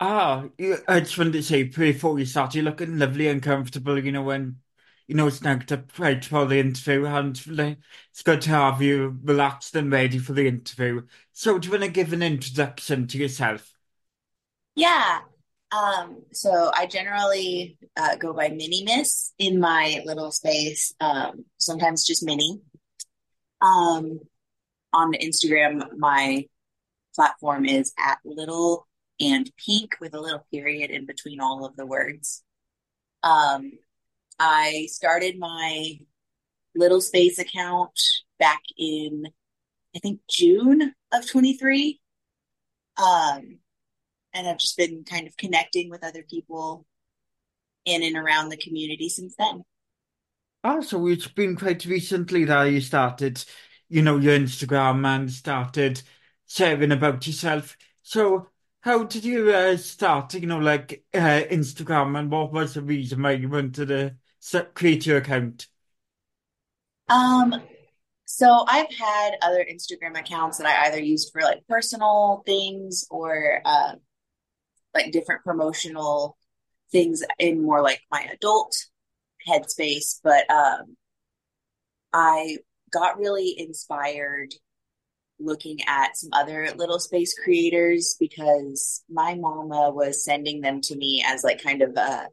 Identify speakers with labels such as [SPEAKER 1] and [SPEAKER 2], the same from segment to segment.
[SPEAKER 1] Ah, I just wanted to say before you start, you're looking lovely and comfortable, you know, when you know it's now to right for the interview and like, it's good to have you relaxed and ready for the interview. So do you want to give an introduction to yourself?
[SPEAKER 2] Yeah. Um, so I generally uh, go by Mini Miss in my little space. Um, sometimes just Mini. Um, on Instagram, my platform is at little and pink with a little period in between all of the words. Um, I started my little space account back in, I think, June of 23. Um, and I've just been kind of connecting with other people in and around the community since then.
[SPEAKER 1] Ah, so it's been quite recently that you started, you know, your Instagram and started sharing about yourself. So how did you uh, start, you know, like uh, Instagram and what was the reason why you wanted to create your account?
[SPEAKER 2] Um, so I've had other Instagram accounts that I either used for like personal things or uh, like different promotional things in more like my adult headspace. But um, I got really inspired looking at some other little space creators because my mama was sending them to me as like kind of a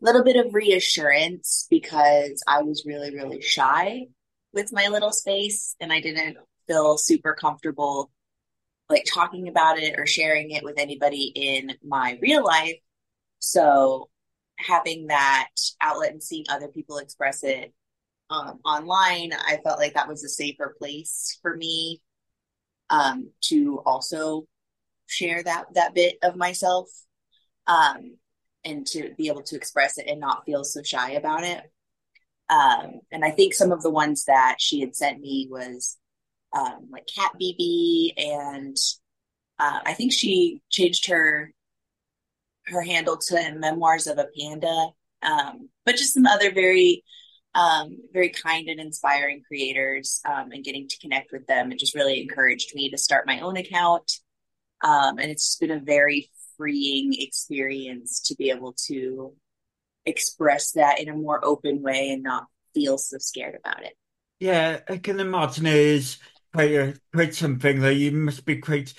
[SPEAKER 2] little bit of reassurance because I was really, really shy with my little space and I didn't feel super comfortable like talking about it or sharing it with anybody in my real life. So having that outlet and seeing other people express it um, online, I felt like that was a safer place for me um, to also share that that bit of myself um, and to be able to express it and not feel so shy about it. Um, and I think some of the ones that she had sent me was um, like Cat BB, and uh, I think she changed her her handle to Memoirs of a Panda. Um, but just some other very um, very kind and inspiring creators, um, and getting to connect with them, it just really encouraged me to start my own account. Um, and it's just been a very freeing experience to be able to express that in a more open way and not feel so scared about it.
[SPEAKER 1] Yeah, I can imagine it is quite a, quite something that you must be quite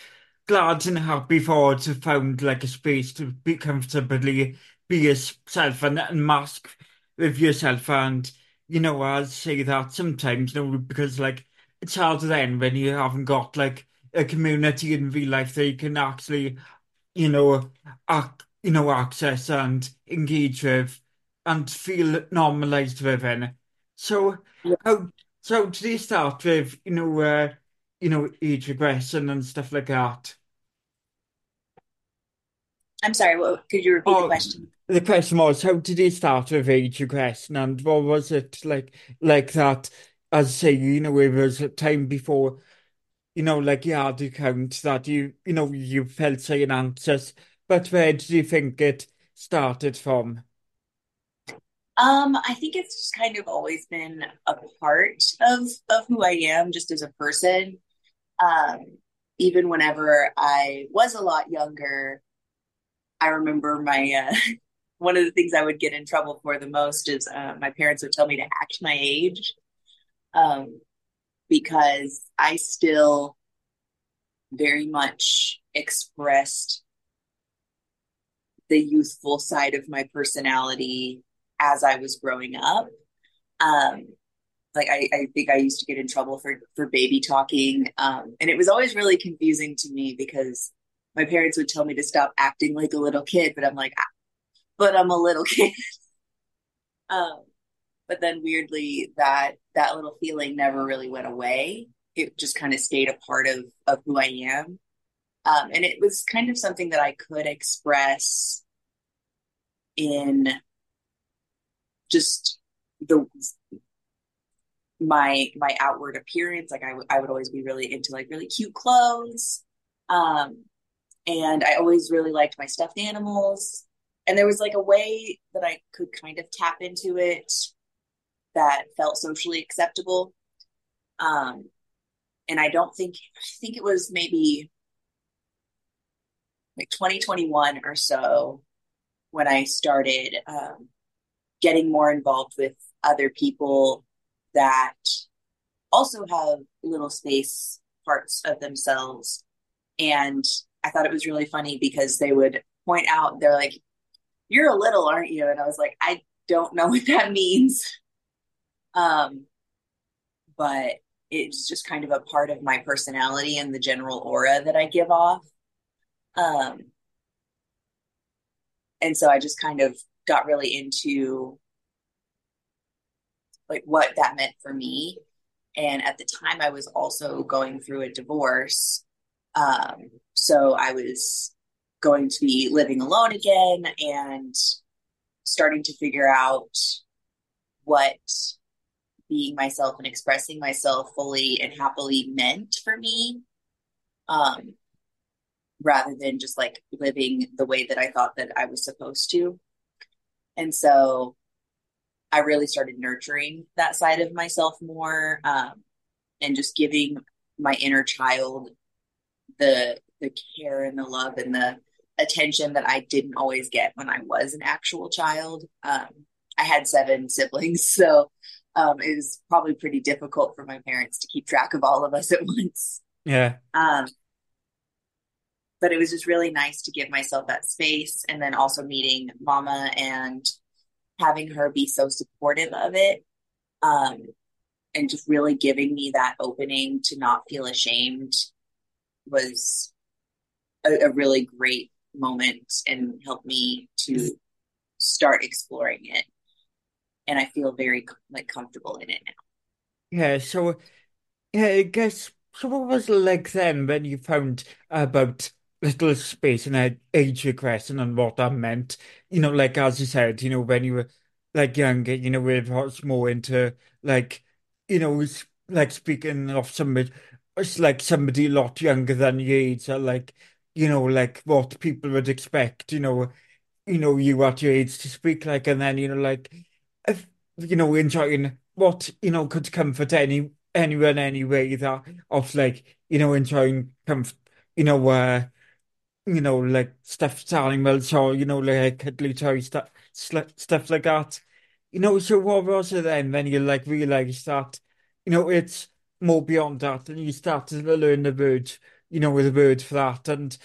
[SPEAKER 1] glad and happy for to found like a space to be comfortably be yourself and, and mask with yourself and you know I'll say that sometimes you know because like it's harder then when you haven't got like a community in real life that you can actually you know ac you know access and engage with and feel normalized within. So
[SPEAKER 2] Yeah.
[SPEAKER 1] how so did you start with you know uh, you know age regression and stuff like that?
[SPEAKER 2] I'm sorry, what, could you repeat the
[SPEAKER 1] Oh,
[SPEAKER 2] question?
[SPEAKER 1] The question was, how did you start with age regression, and what was it like like that? As I say, you know, it was a time before, you know, like you had the account that you, you know, you felt saying anxious, but where did you think it started from?
[SPEAKER 2] Um, I think it's just kind of always been a part of of who I am just as a person. Um, even whenever I was a lot younger, I remember my uh, one of the things I would get in trouble for the most is uh, my parents would tell me to act my age um, because I still very much expressed the youthful side of my personality as I was growing up. Um, like I, I think I used to get in trouble for for baby talking, um, and it was always really confusing to me because my parents would tell me to stop acting like a little kid, but I'm like, "Ah, but I'm a little kid. Um, but then weirdly, that that little feeling never really went away. It just kind of stayed a part of of who I am, um, and it was kind of something that I could express in just the my my outward appearance. Like I, w- I would always be really into like really cute clothes. Um, and I always really liked my stuffed animals. And there was like a way that I could kind of tap into it that felt socially acceptable. Um, and I don't think I think it was maybe like 2021 or so when I started um, getting more involved with other people that also have little space parts of themselves. And I thought it was really funny because they would point out, they're like, You're a little, aren't you? And I was like, I don't know what that means. Um, but it's just kind of a part of my personality and the general aura that I give off. Um, and so I just kind of got really into like what that meant for me. And at the time, I was also going through a divorce. Um, so I was going to be living alone again and starting to figure out what being myself and expressing myself fully and happily meant for me. Um, rather than just like living the way that I thought that I was supposed to. And so I really started nurturing that side of myself more um, and just giving my inner child the the care and the love and the attention that I didn't always get when I was an actual child. Um, I had seven siblings, so um, it was probably pretty difficult for my parents to keep track of all of us at once.
[SPEAKER 1] Yeah.
[SPEAKER 2] Um, but it was just really nice to give myself that space and then also meeting mama and having her be so supportive of it um, and just really giving me that opening to not feel ashamed was a, a really great moment and helped me to start exploring it and i feel very like comfortable in it now
[SPEAKER 1] Yeah, so yeah, I guess so what was it like then when you found about little space and uh, age regression and what that meant? You know, like as you said, you know, when you were like younger, you know, it was more into like, you know, like speaking of somebody, it's like somebody a lot younger than your age, like, you know, like what people would expect, you know, you know, you at your age to speak like, and then, you know, like, if, you know, enjoying what, you know, could comfort any, anyone anyway, that of like, you know, enjoying comfort, you know, uh, you know, like stuffed animals or, you know, like cuddly toy stuff, stuff like that. You know, so what was it then when you like realized that, you know, it's more beyond that and you started to learn the word, you know, with a word for that and,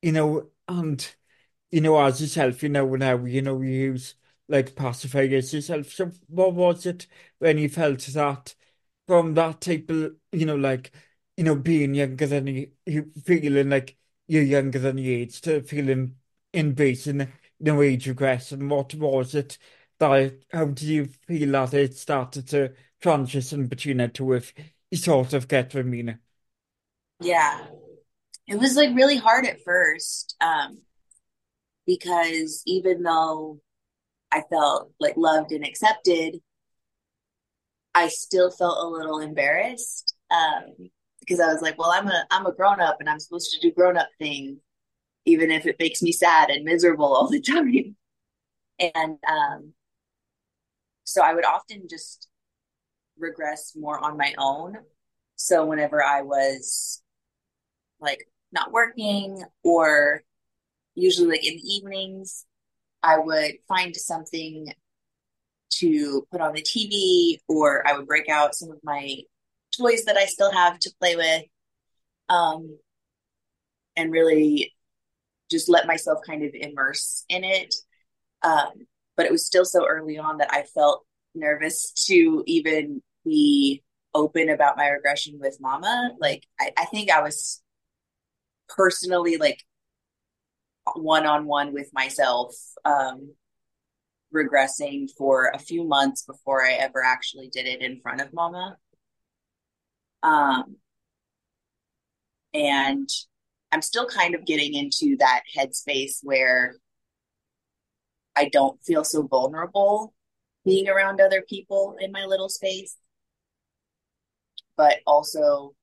[SPEAKER 1] you know, and you know, as yourself, you know, now, you know, you use like pacifiers yourself. So what was it when you felt that from that type of, you know, like, you know, being younger than you, you feeling like you're younger than your age to feeling and, you know, age regress and what was it that, how do you feel that it started to transition between the two if you sort of get what I mean?
[SPEAKER 2] yeah it was like really hard at first um, because even though i felt like loved and accepted i still felt a little embarrassed um, because i was like well i'm a i'm a grown up and i'm supposed to do grown up things even if it makes me sad and miserable all the time. And um, so i would often just regress more on my own. So whenever i was like not working or usually like in the evenings, I would find something to put on the TV or I would break out some of my toys that I still have to play with um, and really just let myself kind of immerse in it. Um, but it was still so early on that I felt nervous to even be open about my regression with mama. Like, I, I think I was personally like one on one with myself, um, regressing for a few months before I ever actually did it in front of mama. Um, and I'm still kind of getting into that headspace where I don't feel so vulnerable being around other people in my little space. But also,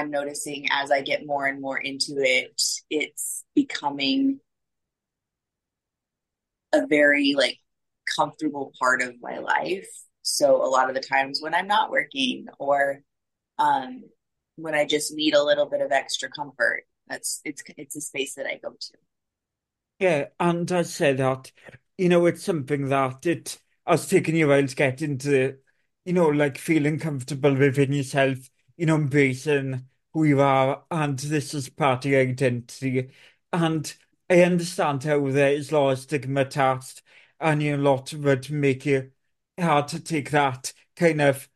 [SPEAKER 2] I'm noticing as I get more and more into it, it's becoming a very like comfortable part of my life. So a lot of the times when I'm not working or um, when I just need a little bit of extra comfort, that's it's it's a space that I go to.
[SPEAKER 1] Yeah, and I say that, you know, it's something that it has taken you a while to get into, you know, like feeling comfortable within yourself, you know, embracing who you are, and this is part of your identity. And I understand how there is a lot of stigma attached, and you know, a lot would make you hard to take that kind of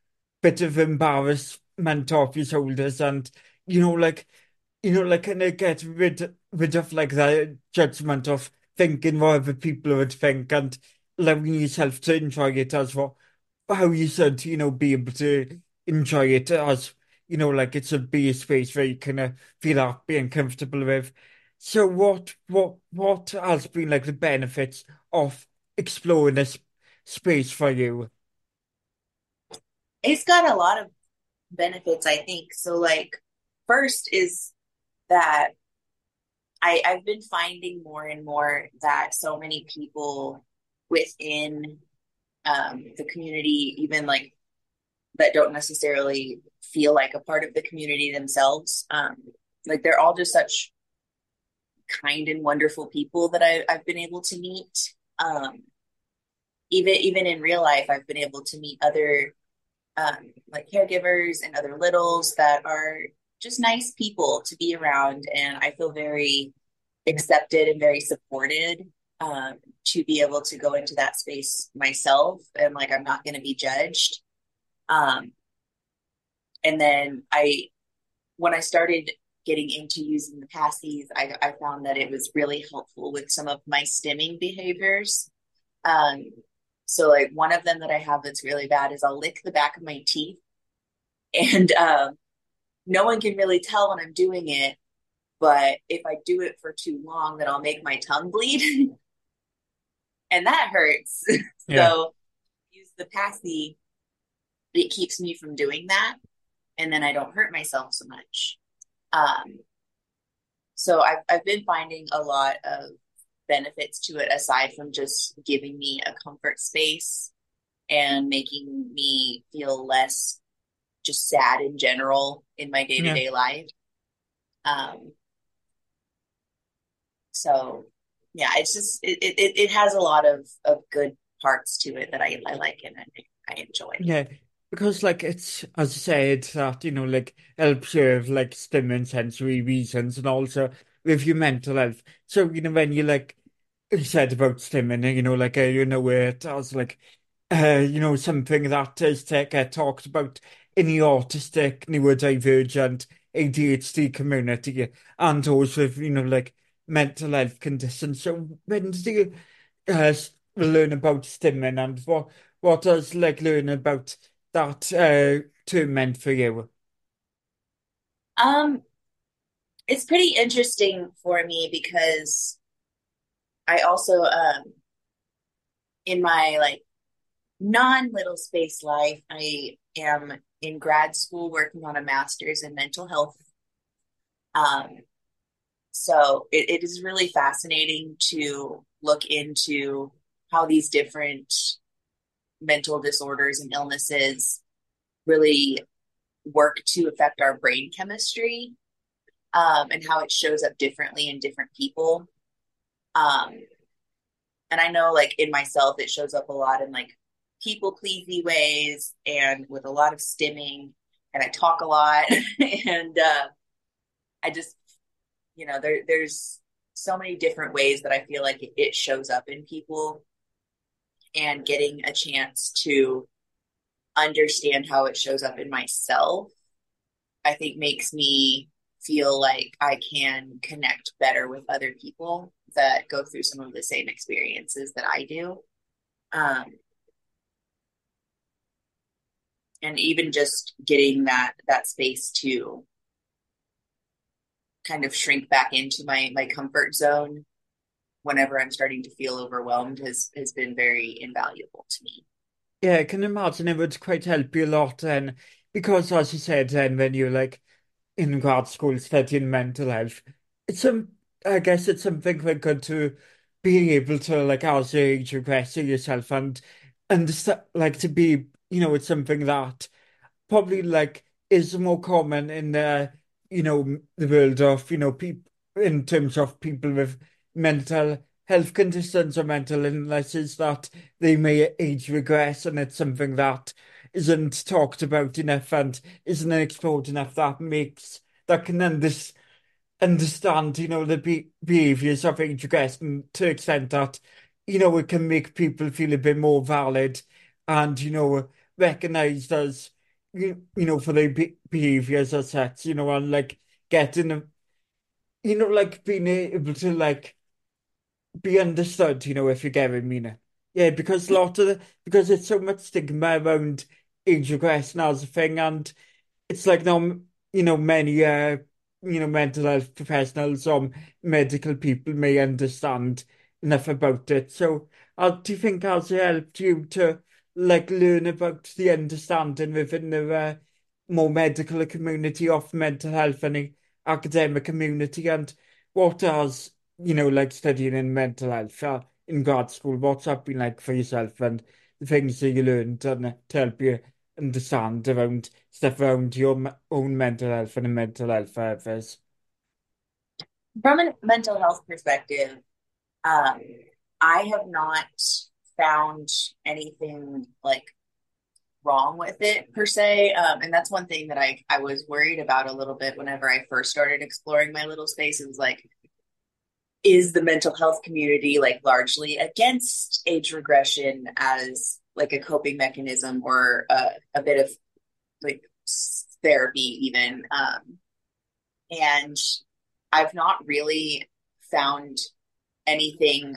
[SPEAKER 1] bit of embarrassment off your shoulders, and you know, like you know, like kind of get rid rid of like the judgment of thinking what other people would think and allowing yourself to enjoy it as what how you should, you know, be able to enjoy it as, you know, like it should be a space where you kind of feel happy and comfortable with. So what what what has been like the benefits of exploring this space for you?
[SPEAKER 2] It's got a lot of benefits, I think. So like first is that I, I've been finding more and more that so many people within um, the community, even like that don't necessarily feel like a part of the community themselves, um, like they're all just such kind and wonderful people that I, I've been able to meet. Um, even even in real life, I've been able to meet other um, like caregivers and other littles that are just nice people to be around. And I feel very accepted and very supported um, to be able to go into that space myself. And like, I'm not going to be judged. Um, and then I, when I started getting into using the passies, I, I found that it was really helpful with some of my stimming behaviors. Um, so like one of them that I have that's really bad is I'll lick the back of my teeth and um, no one can really tell when I'm doing it. But if I do it for too long, then I'll make my tongue bleed. and that hurts.
[SPEAKER 1] Yeah.
[SPEAKER 2] so use the passy. It keeps me from doing that. And then I don't hurt myself so much. Um, so I've, I've been finding a lot of benefits to it aside from just giving me a comfort space and making me feel less just sad in general in my day to day life. Um, so yeah, it's just it, it it has a lot of of good parts to it that I I like and I, I enjoy.
[SPEAKER 1] Yeah, because like it's as I said that you know like helps you like stimming sensory reasons and also with your mental health. So you know when you like you said about stimming, you know like uh, you know it as like uh you know something that is get talked about in the autistic, neurodivergent, ADHD community and also with, you know, like mental health conditions. So when do you uh, learn about stimming and what what does like learn about that uh, term meant for you?
[SPEAKER 2] Um, it's pretty interesting for me because I also um in my like non little space life, I am in grad school working on a master's in mental health. Um, so it, it is really fascinating to look into how these different mental disorders and illnesses really work to affect our brain chemistry um, and how it shows up differently in different people. Um, and I know, like in myself, it shows up a lot in like people pleasy ways and with a lot of stimming and I talk a lot and uh, I just you know there there's so many different ways that I feel like it shows up in people and getting a chance to understand how it shows up in myself I think makes me feel like I can connect better with other people that go through some of the same experiences that I do. Um, and even just getting that that space to kind of shrink back into my my comfort zone whenever I'm starting to feel overwhelmed has has been very invaluable to me.
[SPEAKER 1] Yeah, I can imagine it would quite help you a lot and because as you said then when you're like in grad school studying mental health, it's some I guess it's something quite good to be able to like as you age regress yourself and understand like to be you know it's something that probably like is more common in the you know, the world of, you know, people in terms of people with mental health conditions or mental illnesses that they may age regress, and it's something that isn't talked about enough and isn't explored enough that makes that can understand understand, you know, the be behaviors of age regression to the extent that, you know, it can make people feel a bit more valid and, you know, recognized as, you, you know, for their be behaviors as such, you know, and like getting, you know, like being able to like be understood, you know, if you get what I mean. Yeah, because a lot of the, because it's so much stigma around age regression as a thing and it's like now, you know, many uh you know, mental health professionals or medical people may understand enough about it. So, uh, do you think has it helped you to like learn about the understanding within the uh, more medical community of mental health and the academic community? And what has, you know, like studying in mental health uh, in grad school, what's that been like for yourself and the things that you learned and to help you understand around stuff around your own mental health and the mental health service.
[SPEAKER 2] From a mental health perspective, um, I have not found anything like wrong with it per se. Um, and that's one thing that I, I was worried about a little bit whenever I first started exploring my little spaces. Like, is the mental health community like largely against age regression as like a coping mechanism or a, a bit of like therapy even um, and i've not really found anything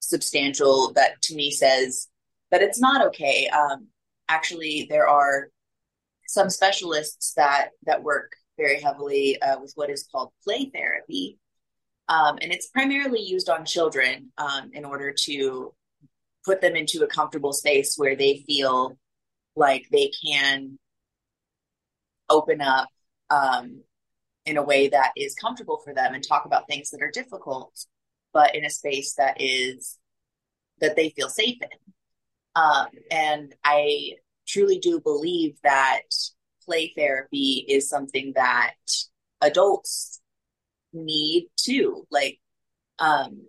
[SPEAKER 2] substantial that to me says that it's not okay. Um, actually there are some specialists that that work very heavily uh, with what is called play therapy um, and it's primarily used on children um, in order to put them into a comfortable space where they feel like they can open up um, in a way that is comfortable for them and talk about things that are difficult, but in a space that is that they feel safe in. Um, and I truly do believe that play therapy is something that adults need too. Like, um,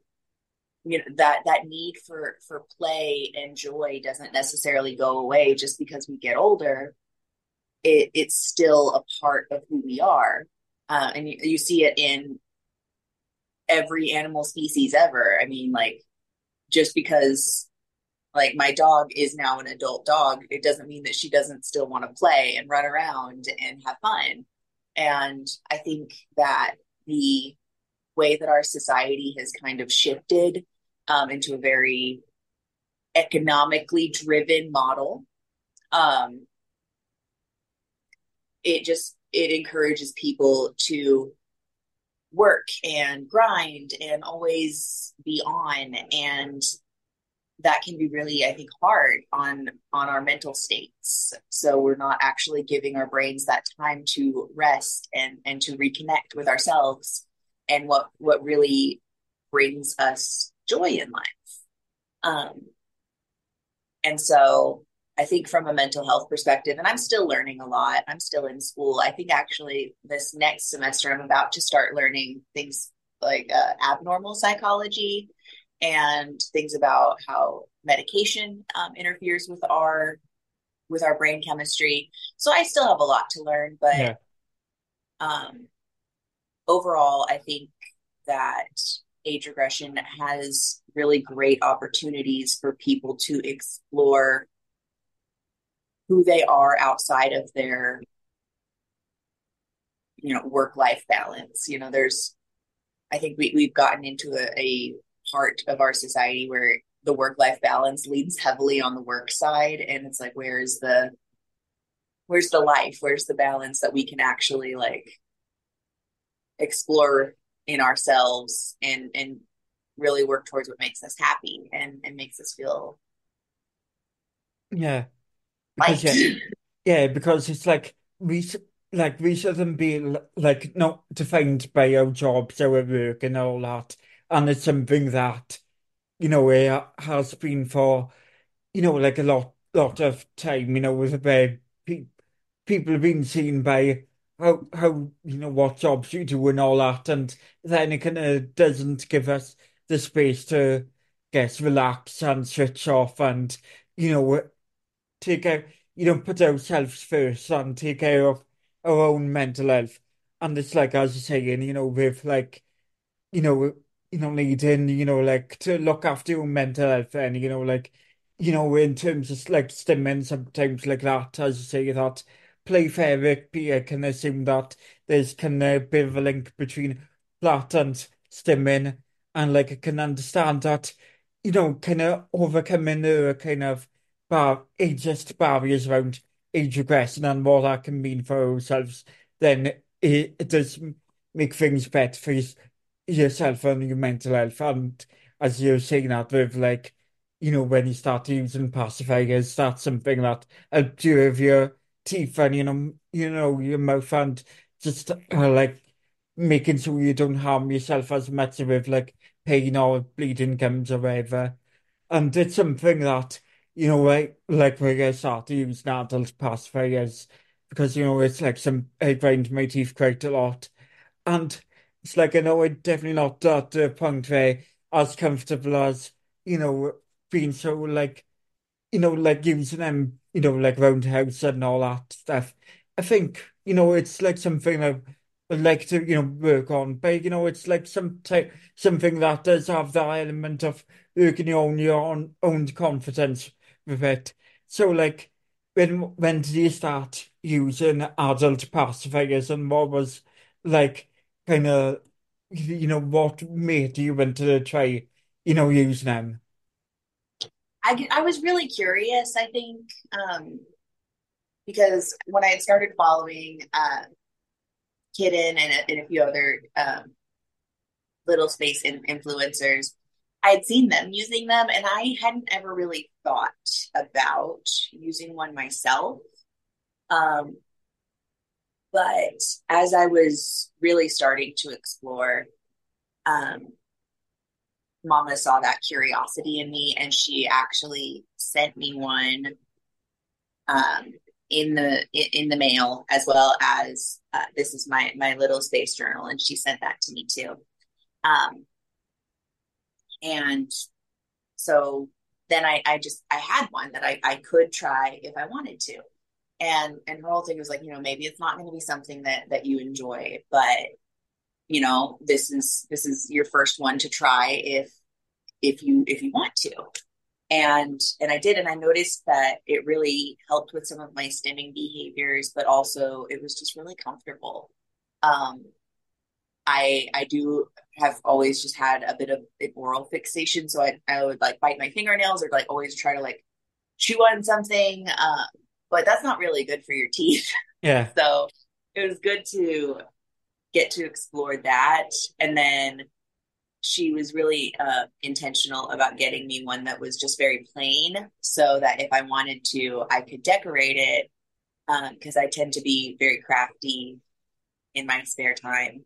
[SPEAKER 2] you know that that need for for play and joy doesn't necessarily go away just because we get older. It it's still a part of who we are. Uh, and you, you see it in every animal species ever. I mean like just because like my dog is now an adult dog it doesn't mean that she doesn't still want to play and run around and have fun. And i think that the way that our society has kind of shifted um, into a very economically driven model. Um, it just it encourages people to work and grind and always be on and that can be really i think hard on on our mental states so we're not actually giving our brains that time to rest and and to reconnect with ourselves and what what really brings us joy in life. Um, and so I think from a mental health perspective, and I'm still learning a lot, I'm still in school. I think actually this next semester, I'm about to start learning things like uh, abnormal psychology and things about how medication um, interferes with our with our brain chemistry. So I still have a lot to learn, but yeah. um, overall, I think that age regression has really great opportunities for people to explore who they are outside of their you know work life balance you know there's i think we, we've gotten into a, a part of our society where the work life balance leans heavily on the work side and it's like where's the where's the life? Where's the balance that we can actually like explore in ourselves and and really work towards what makes us happy and and makes us feel
[SPEAKER 1] yeah. Because yeah, yeah because it's like we like we shouldn't be like not defined by our jobs our work and all that and it's something that you know it has been for you know like a lot lot of time you know with where pe- people have been seen by how how you know what jobs you do and all that, and then it kind of doesn't give us the space to get relax and switch off and you know take care, you know, put ourselves first and take care of our own mental health. And it's like as you're saying, you know, with like you know, you know, needing, you know, like to look after your mental health and, you know, like, you know, in terms of like stimming sometimes like that, as you say, that play therapy, I can assume that there's kind of a bit of a link between that and stimming, and like I can understand that, you know, kind of overcoming the kind of bar eh, ageist barriers around age regression and what that can mean for ourselves, then it, it does make things better for yourself and your mental health. And as you're saying that with like, you know, when you start using pacifiers, that's something that helps you with your teeth and you know, you know, your mouth and just uh, like making sure you don't harm yourself as much with like pain or bleeding gums or whatever. And it's something that, you know, like like when I started using adult pacifiers because you know it's like some I grind my teeth quite a lot. And it's like I know I'm definitely not at the point where as comfortable as, you know, being so like, you know, like using them, you know, like roundhouse and all that stuff. I think, you know, it's like something I would like to, you know, work on. But, you know, it's like some type something that does have that element of working on your own own confidence with it. So like when when did you start using adult pacifiers and what was like kind of, you know, what made you want to try, you know, using them?
[SPEAKER 2] I, I was really curious, I think, um, because when I had started following uh, Kitten and a, and a few other um, little space in, influencers, I had seen them using them, and I hadn't ever really thought about using one myself. Um, but as I was really starting to explore, um, Mama saw that curiosity in me, and she actually sent me one um, in the in the mail, as well as uh, this is my my little space journal, and she sent that to me too. Um, and so then I, I just I had one that I, I could try if I wanted to. And and her whole thing was like, you know, maybe it's not going to be something that that you enjoy, but you know, this is this is your first one to try if if you if you want to. And and I did, and I noticed that it really helped with some of my stimming behaviors, but also it was just really comfortable. Um, I I do have always just had a bit of an oral fixation, so I I would like bite my fingernails or like always try to like chew on something. Uh, but that's not really good for your teeth.
[SPEAKER 1] Yeah.
[SPEAKER 2] so it was good to get to explore that, and then she was really uh, intentional about getting me one that was just very plain, so that if I wanted to, I could decorate it because um, I tend to be very crafty in my spare time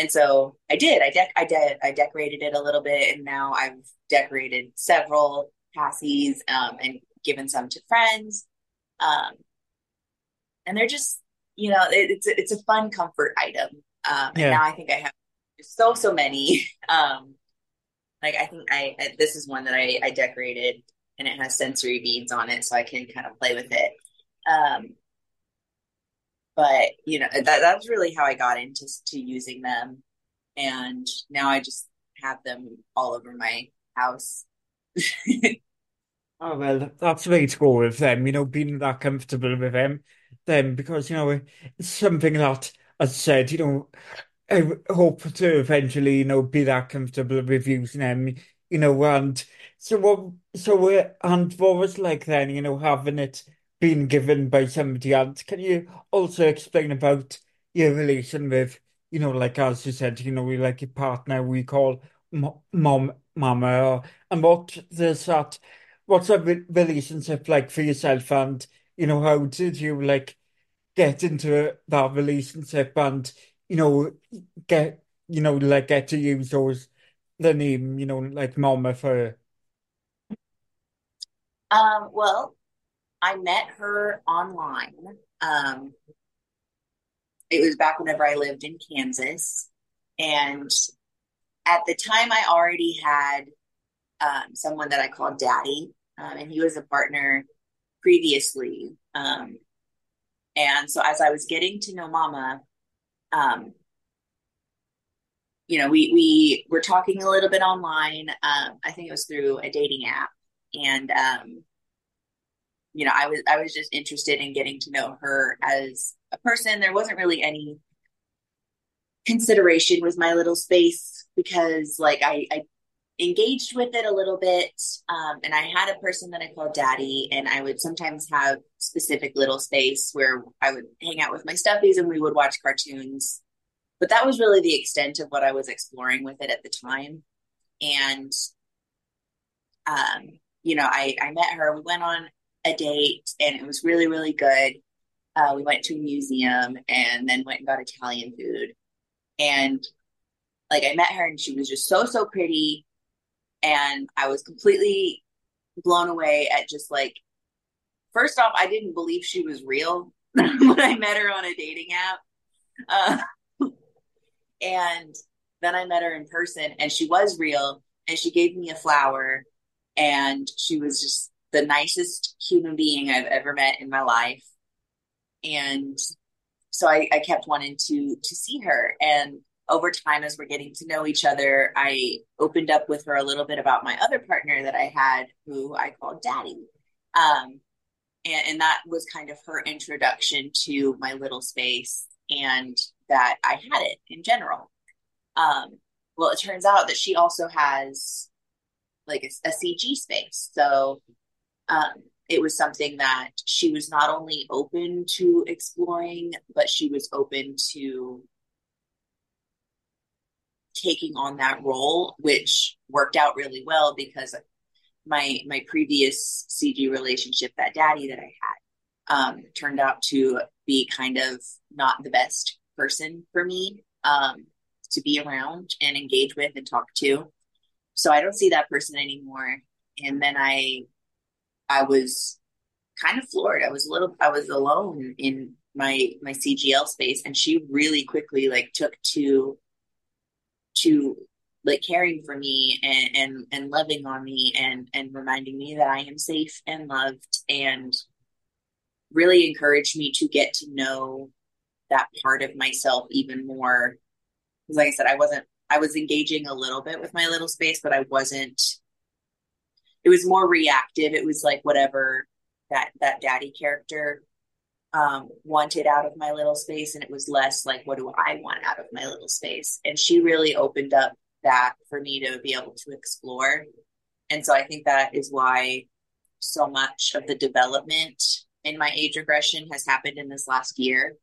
[SPEAKER 2] and so I did. I de- I did. I decorated it a little bit, and now I've decorated several passies um, and given some to friends. Um, and they're just, you know, it, it's a, it's a fun comfort item. Um, and
[SPEAKER 1] Yeah.
[SPEAKER 2] now I think I have so so many. Um, like I think I, I this is one that I, I decorated, and it has sensory beads on it, so I can kind of play with it. Um, but you know that that's really how I got into to using them, and now I just have them all over my house.
[SPEAKER 1] Oh, well, that's the way to go with them, you know, being that comfortable with them, them, because, you know, it's something that, as I said, you know, I hope to eventually, you know, be that comfortable with using them, you know, and so what, so, uh, and what was like then, you know, having it being given by somebody else? Can you also explain about your relation with, you know, like as you said, you know, we like your partner, we call mom, mama, and what does that, what's that re- relationship like for yourself, and, you know, how did you like get into that relationship and, you know, get you know like get to use those the name you know like Mama for
[SPEAKER 2] Um, well, I met her online. Um, it was back whenever I lived in Kansas. And at the time, I already had um, someone that I called Daddy, um, and he was a partner previously. Um, and so as I was getting to know Mama, um, you know, we we were talking a little bit online. Um, I think it was through a dating app, and um, you know, I was I was just interested in getting to know her as a person. There wasn't really any consideration with my little space because like I, I engaged with it a little bit um, and i had a person that i called daddy and i would sometimes have specific little space where i would hang out with my stuffies and we would watch cartoons. But that was really the extent of what i was exploring with it at the time. And um, you know I, I met her we went on a date and it was really really good. Uh, we went to a museum and then went and got italian food. And like I met her and she was just so, so pretty. And I was completely blown away at just like, first off, I didn't believe she was real when I met her on a dating app. Uh, and then I met her in person and she was real and she gave me a flower and she was just the nicest human being I've ever met in my life. And so I, I kept wanting to to see her. And over time, as we're getting to know each other, I opened up with her a little bit about my other partner that I had, who I called Daddy. Um, and, and that was kind of her introduction to my little space and that I had it in general. Um, well, it turns out that she also has like a, a CG space. So um, it was something that she was not only open to exploring, but she was open to taking on that role, which worked out really well because my my previous CG relationship, that daddy that I had, um, turned out to be kind of not the best person for me um, to be around and engage with and talk to. So I don't see that person anymore. And then I I was kind of floored. I was a little I was alone in my my CGL space and she really quickly like took to to like caring for me and, and and loving on me and and reminding me that I am safe and loved and really encouraged me to get to know that part of myself even more. Because like I said I wasn't I was engaging a little bit with my little space but I wasn't it was more reactive. It was like whatever that that daddy character um, wanted out of my little space, and it was less like, what do I want out of my little space? And she really opened up that for me to be able to explore. And so I think that is why so much of the development in my age regression has happened in this last year,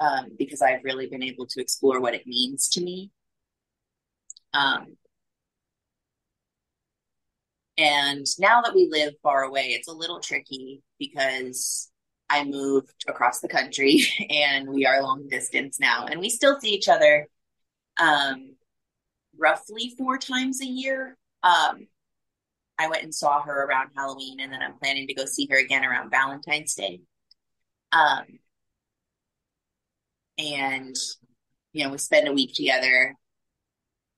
[SPEAKER 2] um, because I've really been able to explore what it means to me. Um, and now that we live far away, it's a little tricky because I moved across the country and we are long distance now. And we still see each other um, roughly four times a year. Um, I went and saw her around Halloween, and then I'm planning to go see her again around Valentine's Day. Um, and you know, we spend a week together,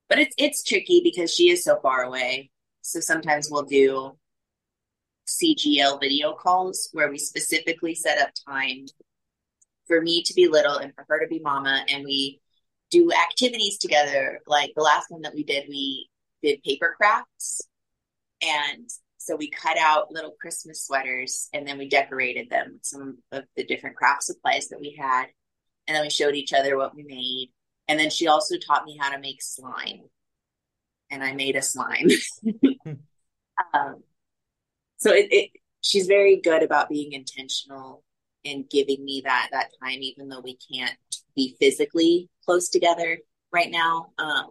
[SPEAKER 2] but it's it's tricky because she is so far away. So sometimes we'll do CGL video calls where we specifically set up time for me to be little and for her to be mama and we do activities together. Like the last one that we did we did paper crafts and so we cut out little christmas sweaters and then we decorated them with some of the different craft supplies that we had and then we showed each other what we made and then she also taught me how to make slime and i made a slime. Um, so it, it she's very good about being intentional and giving me that that time even though we can't be physically close together right now um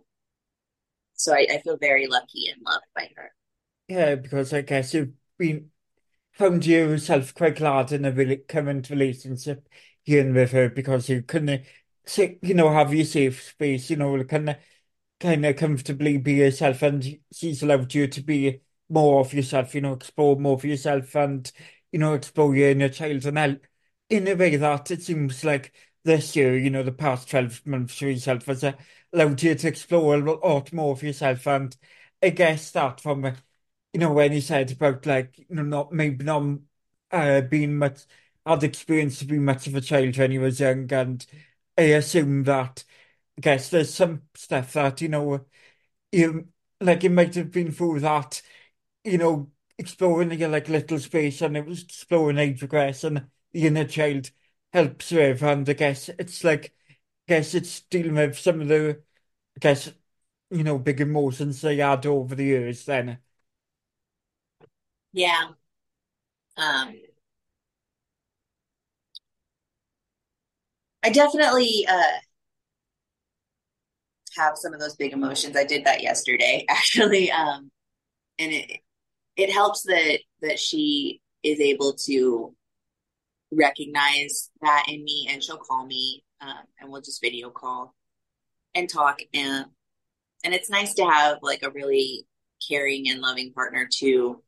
[SPEAKER 2] so I, I feel very lucky and loved by her.
[SPEAKER 1] Yeah, because I guess you've been found yourself quite glad in a really current relationship here with her because you can, you know, have your safe space, you know, can kind of comfortably be yourself, and she's allowed you to be more of yourself, you know, explore more of yourself, and you know, explore your your child, and help in a way that it seems like this year, you know, the past 12 months for yourself has uh, allowed you to explore a lot more for yourself. And I guess that from, uh, you know, when you said about like, you know, not maybe not uh, being much, had experience to be much of a child when you was young. And I assume that, I guess there's some stuff that, you know, you like it might have been through that, you know, exploring your like little space and it was exploring age regress and the inner child helps with. And I guess it's like, I guess it's dealing with some of the, I guess, you know, big emotions they had over the years then.
[SPEAKER 2] Yeah. Um, I definitely uh, have some of those big emotions. I did that yesterday, actually, um, and it it helps that that she is able to recognize that in me, and she'll call me, um, and we'll just video call and talk, and and it's nice to have like a really caring and loving partner to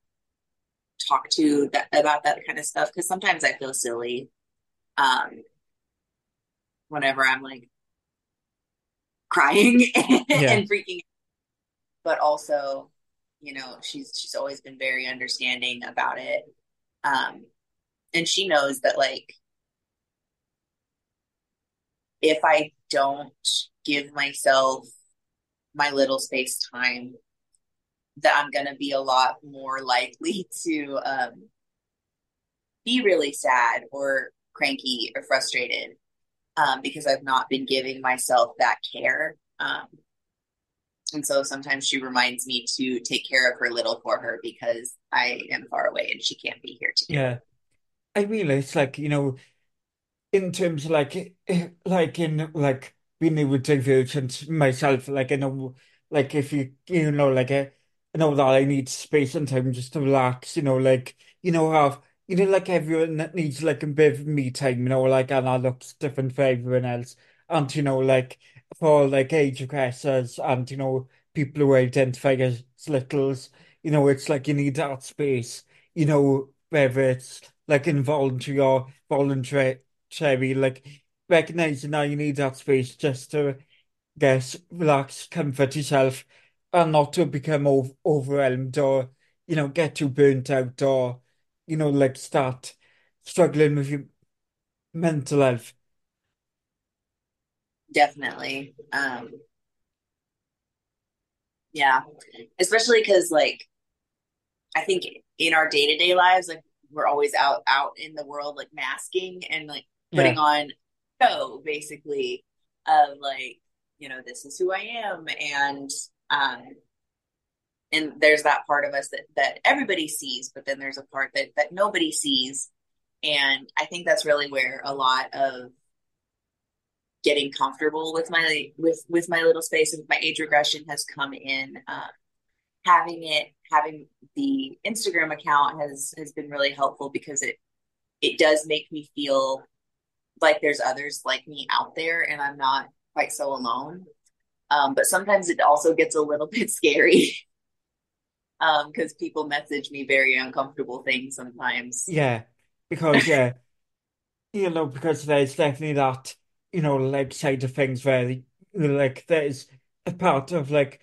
[SPEAKER 2] talk to that about that kind of stuff because sometimes I feel silly um, whenever I'm like crying
[SPEAKER 1] Yeah.
[SPEAKER 2] and freaking out. but also you know she's she's always been very understanding about it um and she knows that like if i don't give myself my little space time that i'm going to be a lot more likely to um be really sad or cranky or frustrated um, because I've not been giving myself that care. Um, and so sometimes she reminds me to take care of her little for her because I am far away and she can't be here to do.
[SPEAKER 1] Yeah. I realize like, you know, in terms of like like in like being able to divergent myself like I know like if you you know like I, I know that I need space and time just to relax you know like you know have you know like everyone that needs like a bit of me time you know like and that looks different for everyone else and you know like for like age regressors and you know people who identify as littles you know it's like you need that space you know whether it's like involuntary or voluntary like recognizing that you need that space just to guess, relax, comfort yourself, and not to become ov overwhelmed or you know get too burnt out or you know like start struggling with your mental health.
[SPEAKER 2] Definitely. Um, yeah. Especially because like I think in our day to day lives, like we're always out out in the world like masking and like putting
[SPEAKER 1] Yeah,
[SPEAKER 2] on show basically of like, you know, this is who I am and um and there's that part of us that that everybody sees, but then there's a part that that nobody sees. And I think that's really where a lot of getting comfortable with my with with my little space and with my age regression has come in. Um, having it having the Instagram account has has been really helpful because it it does make me feel like there's others like me out there and I'm not quite so alone. Um, but sometimes it also gets a little bit scary um, because people message me very uncomfortable things sometimes.
[SPEAKER 1] yeah, because yeah. you know, because there's definitely that, you know, like side of things where, like there's a part of like,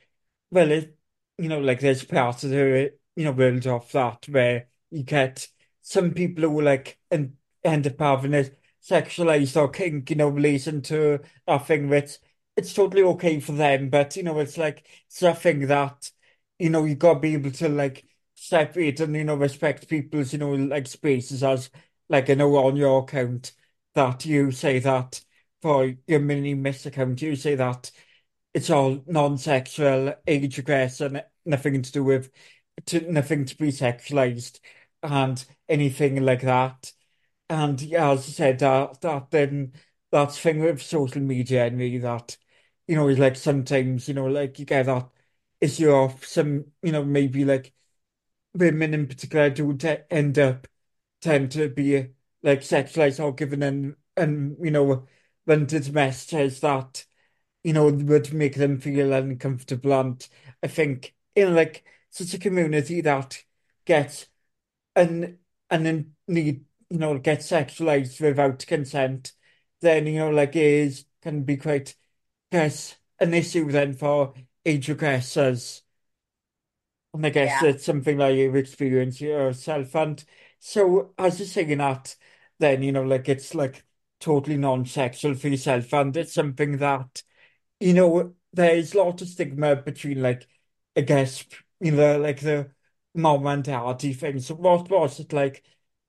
[SPEAKER 1] well, it, you know, like there's part of the, you know, world of that where you get some people who like and end up having a sexualized or kink, you know, relation to a thing which it's totally okay for them, but you know, it's like something that, you know, you gotta be able to like separate and, you know, respect people's, you know, like spaces as like I know on your account that you say that for your MiniMiss account, you say that it's all non-sexual, age regress, and nothing to do with to, nothing to be sexualized and anything like that. And yeah, as I said, that that then that's thing with social media and me that you know is like sometimes you know like you get that issue of some you know maybe like women in particular do end up tend to be like sexualized or given and and you know wanted messages that you know would make them feel uncomfortable and I think in like such a community that gets and and then need you know get sexualized without consent then, you know, like is can be quite, guess, an issue then for age regressors. And I guess
[SPEAKER 2] Yeah.
[SPEAKER 1] it's something that you've experienced yourself. And so as you're saying that, then, you know, like it's like totally non-sexual for yourself. And it's something that, you know, there's a lot of stigma between like, I guess, you know, like the mom and daddy thing. So what was it like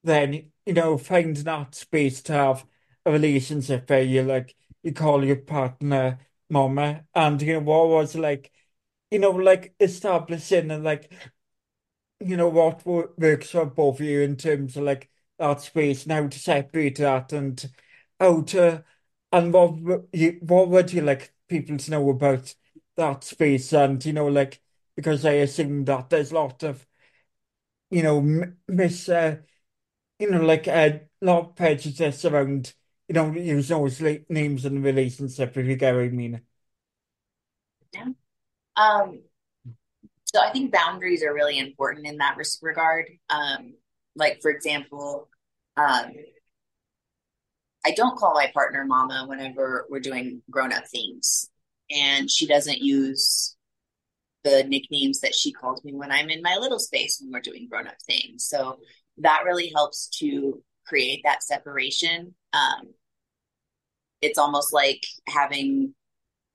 [SPEAKER 1] then, you know, finding that space to have a relationship where you like, you call your partner mama and, you know, what was like, you know, like establishing and like, you know, what wo- works for both of you in terms of like that space and how to separate that and to, and what you, what would you like people to know about that space and, you know, like, because I assume that there's a lot of, you know, m miss, uh, you know, like a lot of prejudice around, you know, using those like, names in a relationship, if you get what I mean.
[SPEAKER 2] Yeah. Um, so I think boundaries are really important in that res- regard. Um, like for example, um, I don't call my partner mama whenever we're doing grown up things, and she doesn't use the nicknames that she calls me when I'm in my little space when we're doing grown up things. So that really helps to create that separation. Um, it's almost like having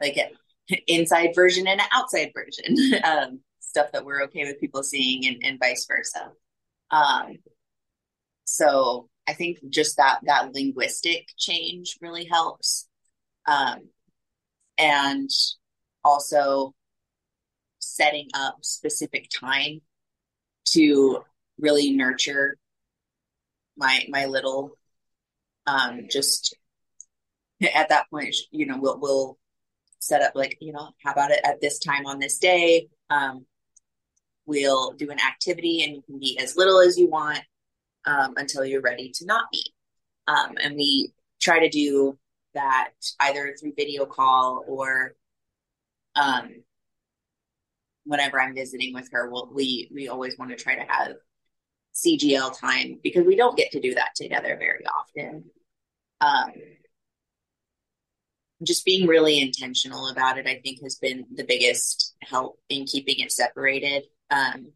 [SPEAKER 2] like an inside version and an outside version, um, stuff that we're okay with people seeing and, and vice versa. Um, so I think just that that linguistic change really helps. Um, and also setting up specific time to really nurture my my little um just at that point you know we'll we'll set up like you know how about it at this time on this day um we'll do an activity and you can be as little as you want um, until you're ready to not be um, and we try to do that either through video call or um, whenever I'm visiting with her, we'll, we we always want to try to have CGL time because we don't get to do that together very often. Um, just being really intentional about it, I think, has been the biggest help in keeping it separated. Um,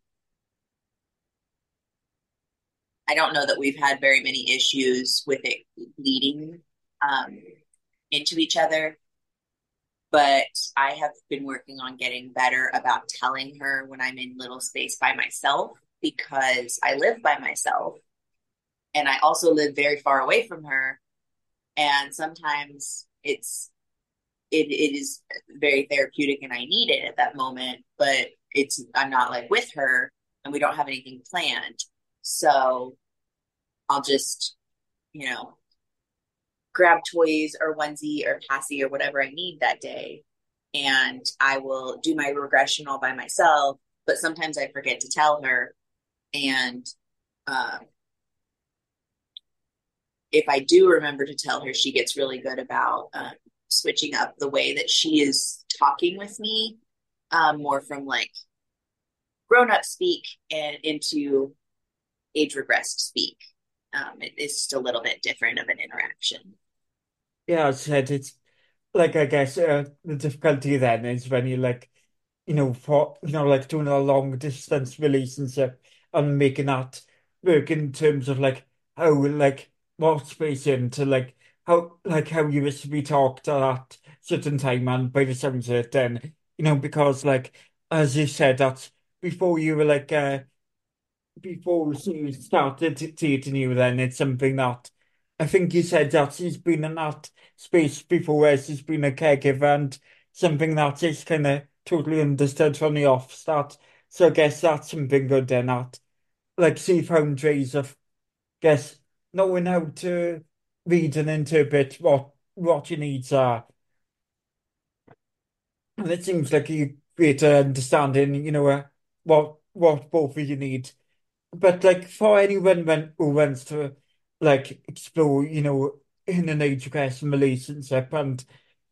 [SPEAKER 2] I don't know that we've had very many issues with it leading um, into each other, but I have been working on getting better about telling her when I'm in little space by myself because I live by myself and I also live very far away from her. And sometimes it's it, it is very therapeutic and I need it at that moment, but it's I'm not like with her and we don't have anything planned. So I'll just, you know, grab toys or onesie or passy or whatever I need that day. And I will do my regression all by myself. But sometimes I forget to tell her. And um, if I do remember to tell her, she gets really good about um, switching up the way that she is talking with me, um, more from like grown up speak and into age regressed speak. Um, it is just a little bit different of an interaction.
[SPEAKER 1] Yeah, as I said, it's like I guess uh, the difficulty then is when you like, you know, for you know, like doing a long distance relationship and making that work in terms of like how like what space into like how like how you wish to be talked at that certain time and by the it then, you know, because like as you said, that's before you were like uh before she started dating you, then it's something that I think you said that she's been in that space before where she's been a caregiver and something that is kind of totally understood from the off start. So I guess that's something good then that like she found ways of guess knowing how to read and interpret what what your needs are. And it seems like you greater understanding, you know, uh, what what both of you need But like for anyone when, who wants to like explore, you know, in an education relationship and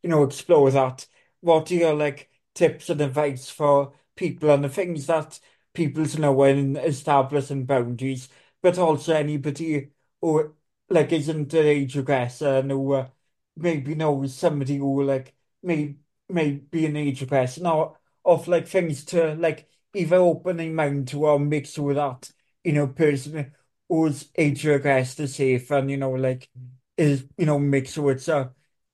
[SPEAKER 1] you know explore that, what are your like tips and advice for people and the things that people to know when establishing boundaries, but also anybody who like isn't an age regressor and who uh, maybe knows somebody who like may may be an age person or of like things to like either open their mind to or make sure that you know person who's is safe and you know like is you know make sure it's uh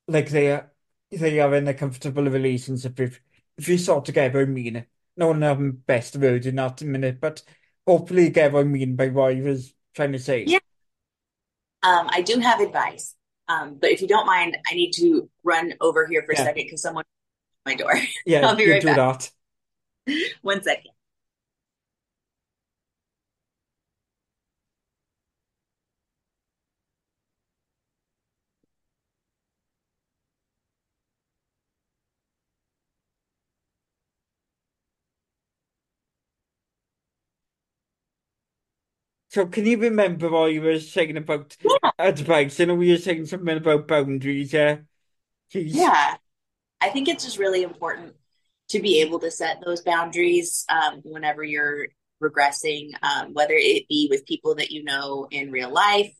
[SPEAKER 1] like they are they are in a comfortable relationship if if you sort of get what I mean. No one um best word in that minute, but hopefully you get what I mean by what I was trying to say.
[SPEAKER 2] Yeah. Um, I do have advice. Um, but if you don't mind, I need to run over here for a second because someone my door.
[SPEAKER 1] yeah,
[SPEAKER 2] I'll be
[SPEAKER 1] you
[SPEAKER 2] right
[SPEAKER 1] do
[SPEAKER 2] back.
[SPEAKER 1] that.
[SPEAKER 2] One second.
[SPEAKER 1] So can you remember what you were saying about
[SPEAKER 2] Yeah.
[SPEAKER 1] advice? I know you were saying something about boundaries, yeah. Jeez.
[SPEAKER 2] Yeah. I think it's just really important to be able to set those boundaries um, whenever you're regressing, um, whether it be with people that you know in real life,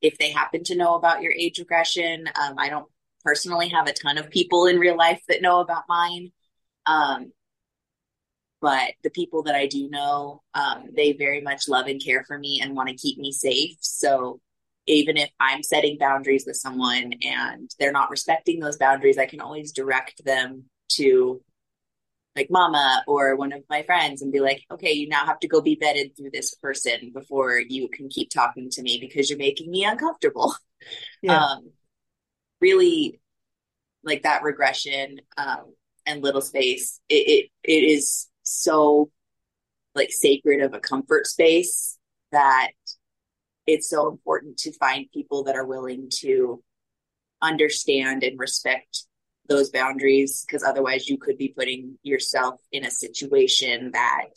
[SPEAKER 2] if they happen to know about your age regression. Um, I don't personally have a ton of people in real life that know about mine. Um, but the people that I do know, um, they very much love and care for me and want to keep me safe. So even if I'm setting boundaries with someone and they're not respecting those boundaries, I can always direct them to like mama or one of my friends and be like, okay, you now have to go be vetted through this person before you can keep talking to me because you're making me uncomfortable.
[SPEAKER 1] Yeah.
[SPEAKER 2] Um, really like that regression um, and little space, it, it, it is so like sacred of a comfort space that it's so important to find people that are willing to understand and respect those boundaries because otherwise you could be putting yourself in a situation that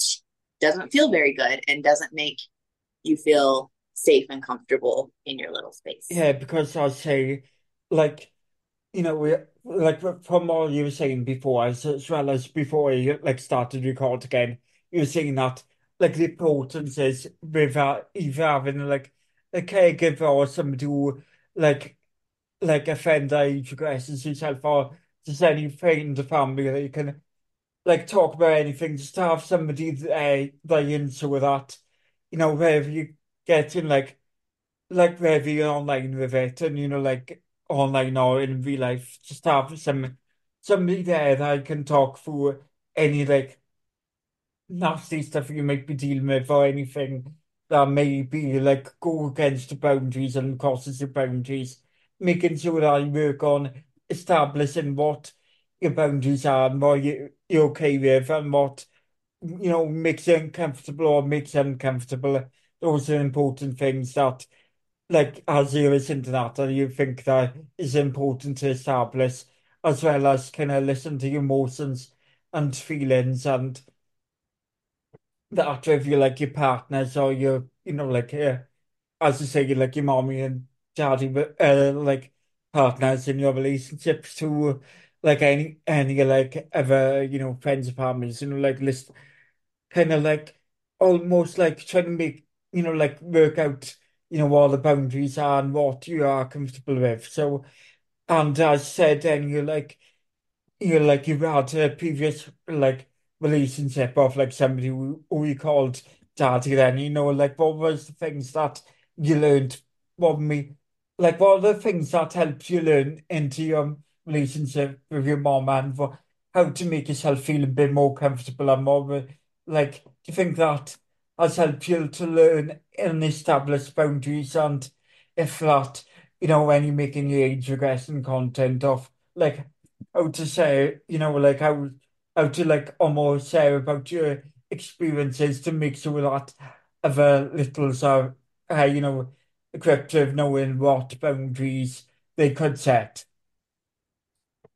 [SPEAKER 2] doesn't feel very good and doesn't make you feel safe and comfortable in your little space.
[SPEAKER 1] Yeah, because I'll say like you know, we like from what you were saying before, as, as well as before you like started record again, you were saying that like the importance is with uh, either having like a caregiver or somebody who like like a friend that age progresses yourself or just any friend in the family that you can like talk about anything, just to have somebody uh, that you into with that, you know, wherever you get in like like whether you're online with it and you know like online or in real life just have some somebody there that I can talk through any like nasty stuff you might be dealing with or anything that may be like go against the boundaries and crosses the boundaries. Making sure that I work on establishing what your boundaries are and what you, you're okay with and what you know makes you uncomfortable or makes you uncomfortable. Those are important things that like as you listen to that, and you think that is important to establish, as well as kind of listen to your emotions and feelings, and that with you like your partners or your, you know, like uh, as you say, like your mommy and daddy, but uh, like partners in your relationships to like any any like ever, you know, friends or families, you know, like list kind of like almost like trying to make, you know, like work out, you know, what the boundaries are and what you are comfortable with. So, and as said, then you're like, you're like, you've had a previous, like, relationship of like somebody who, who you called daddy then, you know, like, what was the things that you learned from me? Like, what are the things that helped you learn into your relationship with your mom and for how to make yourself feel a bit more comfortable and more like, do you think that has helped you to learn and establish boundaries? And if that, you know, when you're making your age regression content of like how to say, you know, like how how to like almost say about your experiences to make sure that other littles are, uh, you know, equipped with knowing what boundaries they could set.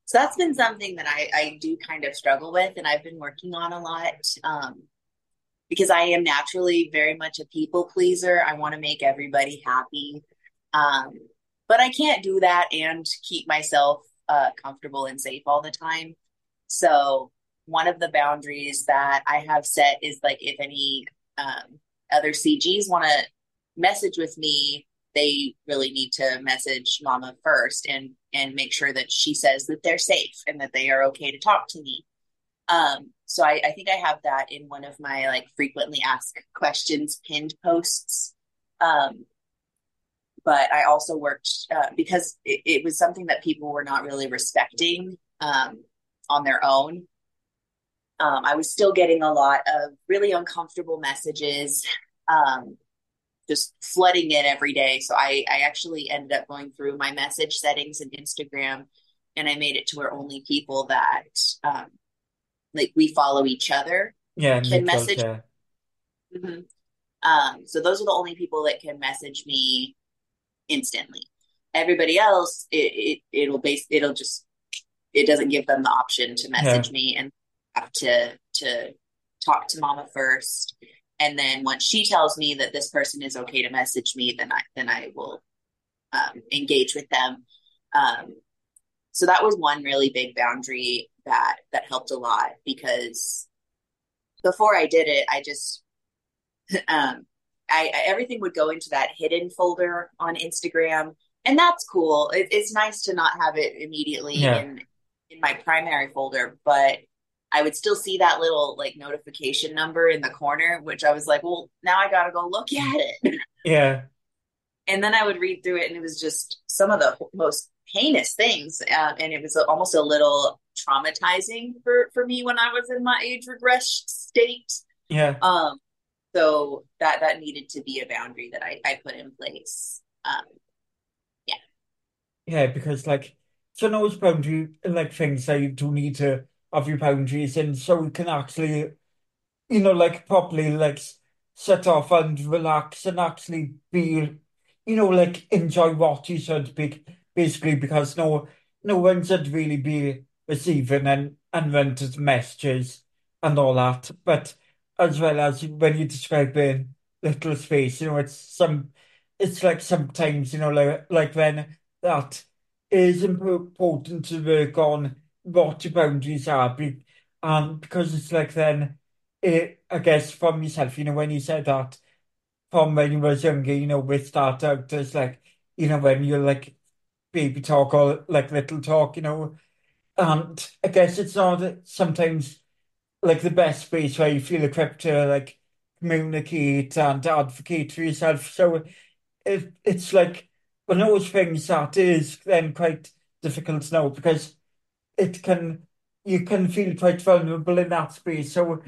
[SPEAKER 2] So that's been something that I, I do kind of struggle with and I've been working on a lot. Um, because I am naturally very much a people pleaser. I want to make everybody happy. Um, but I can't do that and keep myself uh, comfortable and safe all the time. So, one of the boundaries that I have set is like if any um, other CGs want to message with me, they really need to message mama first and and make sure that she says that they're safe and that they are okay to talk to me um so I, I think i have that in one of my like frequently asked questions pinned posts um but i also worked uh, because it, it was something that people were not really respecting um on their own um, I was still getting a lot of really uncomfortable messages, um, just flooding in every day. So I, I actually ended up going through my message settings in Instagram, and I made it to where only people that um, like we follow each other
[SPEAKER 1] Yeah,
[SPEAKER 2] can message. Mhm. Um, so those are the only people that can message me instantly. Everybody else, it, it it'll base it'll just it doesn't give them the option to
[SPEAKER 1] Yeah,
[SPEAKER 2] message me and have to to talk to mama first and then once she tells me that this person is okay to message me then i then i will um, engage with them um, so that was one really big boundary that that helped a lot because before i did it i just um, I, I everything would go into that hidden folder on instagram and that's cool. It, it's nice to not have it immediately
[SPEAKER 1] yeah,
[SPEAKER 2] in in my primary folder but I would still see that little like notification number in the corner, which I was like, well, now I gotta go look at it.
[SPEAKER 1] yeah,
[SPEAKER 2] And then I would read through it, and it was just some of the most heinous things, uh, and it was almost a little traumatizing for for me when I was in my age regress state.
[SPEAKER 1] yeah.
[SPEAKER 2] Um, so that that needed to be a boundary that I I put in place. Um, yeah,
[SPEAKER 1] Yeah, because like so those boundary like things that you do need to have your boundaries and so you can actually you know, like properly like set off and relax and actually be, you know, like enjoy what you should be basically because no no one should really be receiving and unwanted messages and all that. But as well as when you describe in little space, you know, it's some it's like sometimes, you know, like like when that is important to work on what your boundaries are be, um because it's like then it, I guess from yourself, you know, when you said that from when you was younger, you know, with start out as like, you know, when you're like baby talk or like little talk, you know, and I guess it's not sometimes like the best space where you feel equipped to like communicate and advocate for yourself. So it, it's like one of those things that is then quite difficult to know because it can you can feel quite vulnerable in that space. So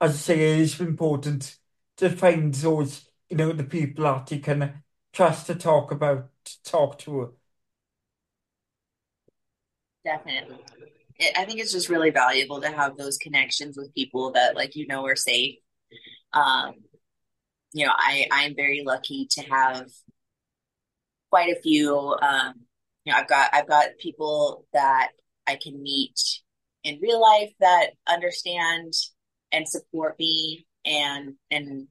[SPEAKER 1] as I say, it is important to find those, you know, the people that you can trust to talk about, talk to.
[SPEAKER 2] Definitely. It, I think it's just really valuable to have those connections with people that like you know are safe. Um, you know, I I'm very lucky to have quite a few. Um, you know, I've got I've got people that I can meet in real life that understand and support me and and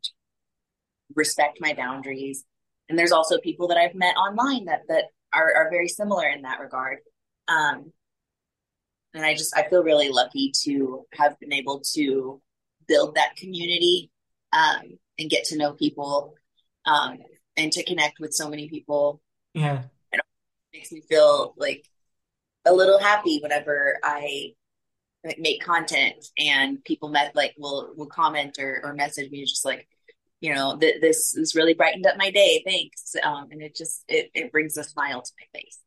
[SPEAKER 2] respect my boundaries. And there's also people that I've met online that that are are very similar in that regard. Um, and I just I feel really lucky to have been able to build that community um, and get to know people um, and to connect with so many people.
[SPEAKER 1] Yeah,
[SPEAKER 2] it makes me feel like a little happy whenever I like, make content and people met like will will comment or, or message me just like you know th- this has really brightened up my day. Thanks. Um, and it just it, it brings a smile to my face.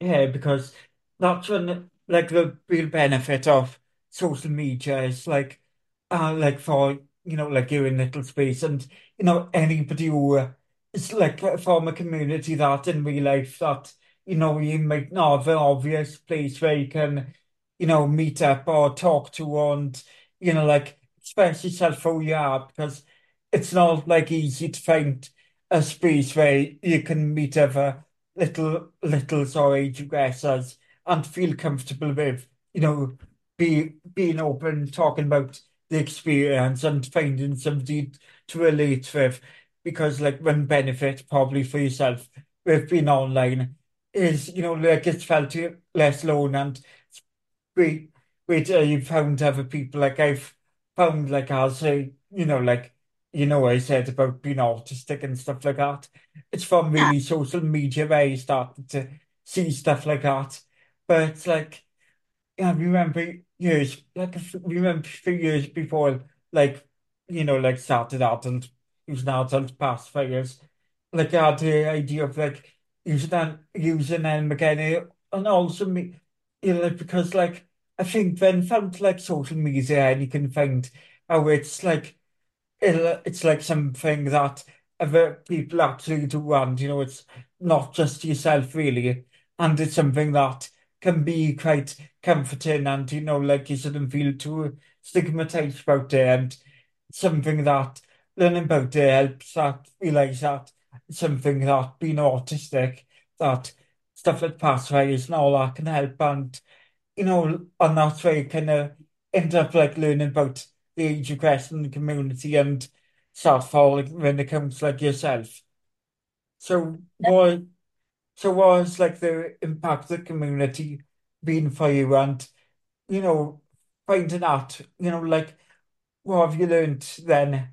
[SPEAKER 1] Yeah, because that's when like the real benefit of social media is like uh like for you know like you're in little space and you know anybody who uh, like uh, from a community that in real life that you know you might not have an obvious place where you can you know meet up or talk to and you know like express yourself who you are because it's not like easy to find a space where you can meet other little littles or age regressors and feel comfortable with you know be being open talking about the experience and finding somebody to relate with because like one benefit probably for yourself with being online is you know like it's felt less alone and we we uh, you found other people like I've found like I'll say, you know like you know, I said about being autistic and stuff like that. It's from
[SPEAKER 2] Yeah.
[SPEAKER 1] really social media where I started to see stuff like that. But it's like, I remember years, like, I f- remember few years before, like, you know, like started out adult, using adult pacifiers. Like, I had the idea of like using them, using them again, and also me, you know, because like, I think when found like social media and you can find how it's like, it'll, it's like something that other people actually do, and you know, it's not just yourself really, and it's something that can be quite comforting, and you know, like you shouldn't feel too stigmatized about it, and something that learning about it helps that realize that something that being autistic, that stuff like pacifiers and all that can help, and you know, and that's where you kind of end up like learning about the age regression community and start following when it comes like yourself. So what so what is like the impact of the community been for you and you know finding out, you know, like what have you learned then?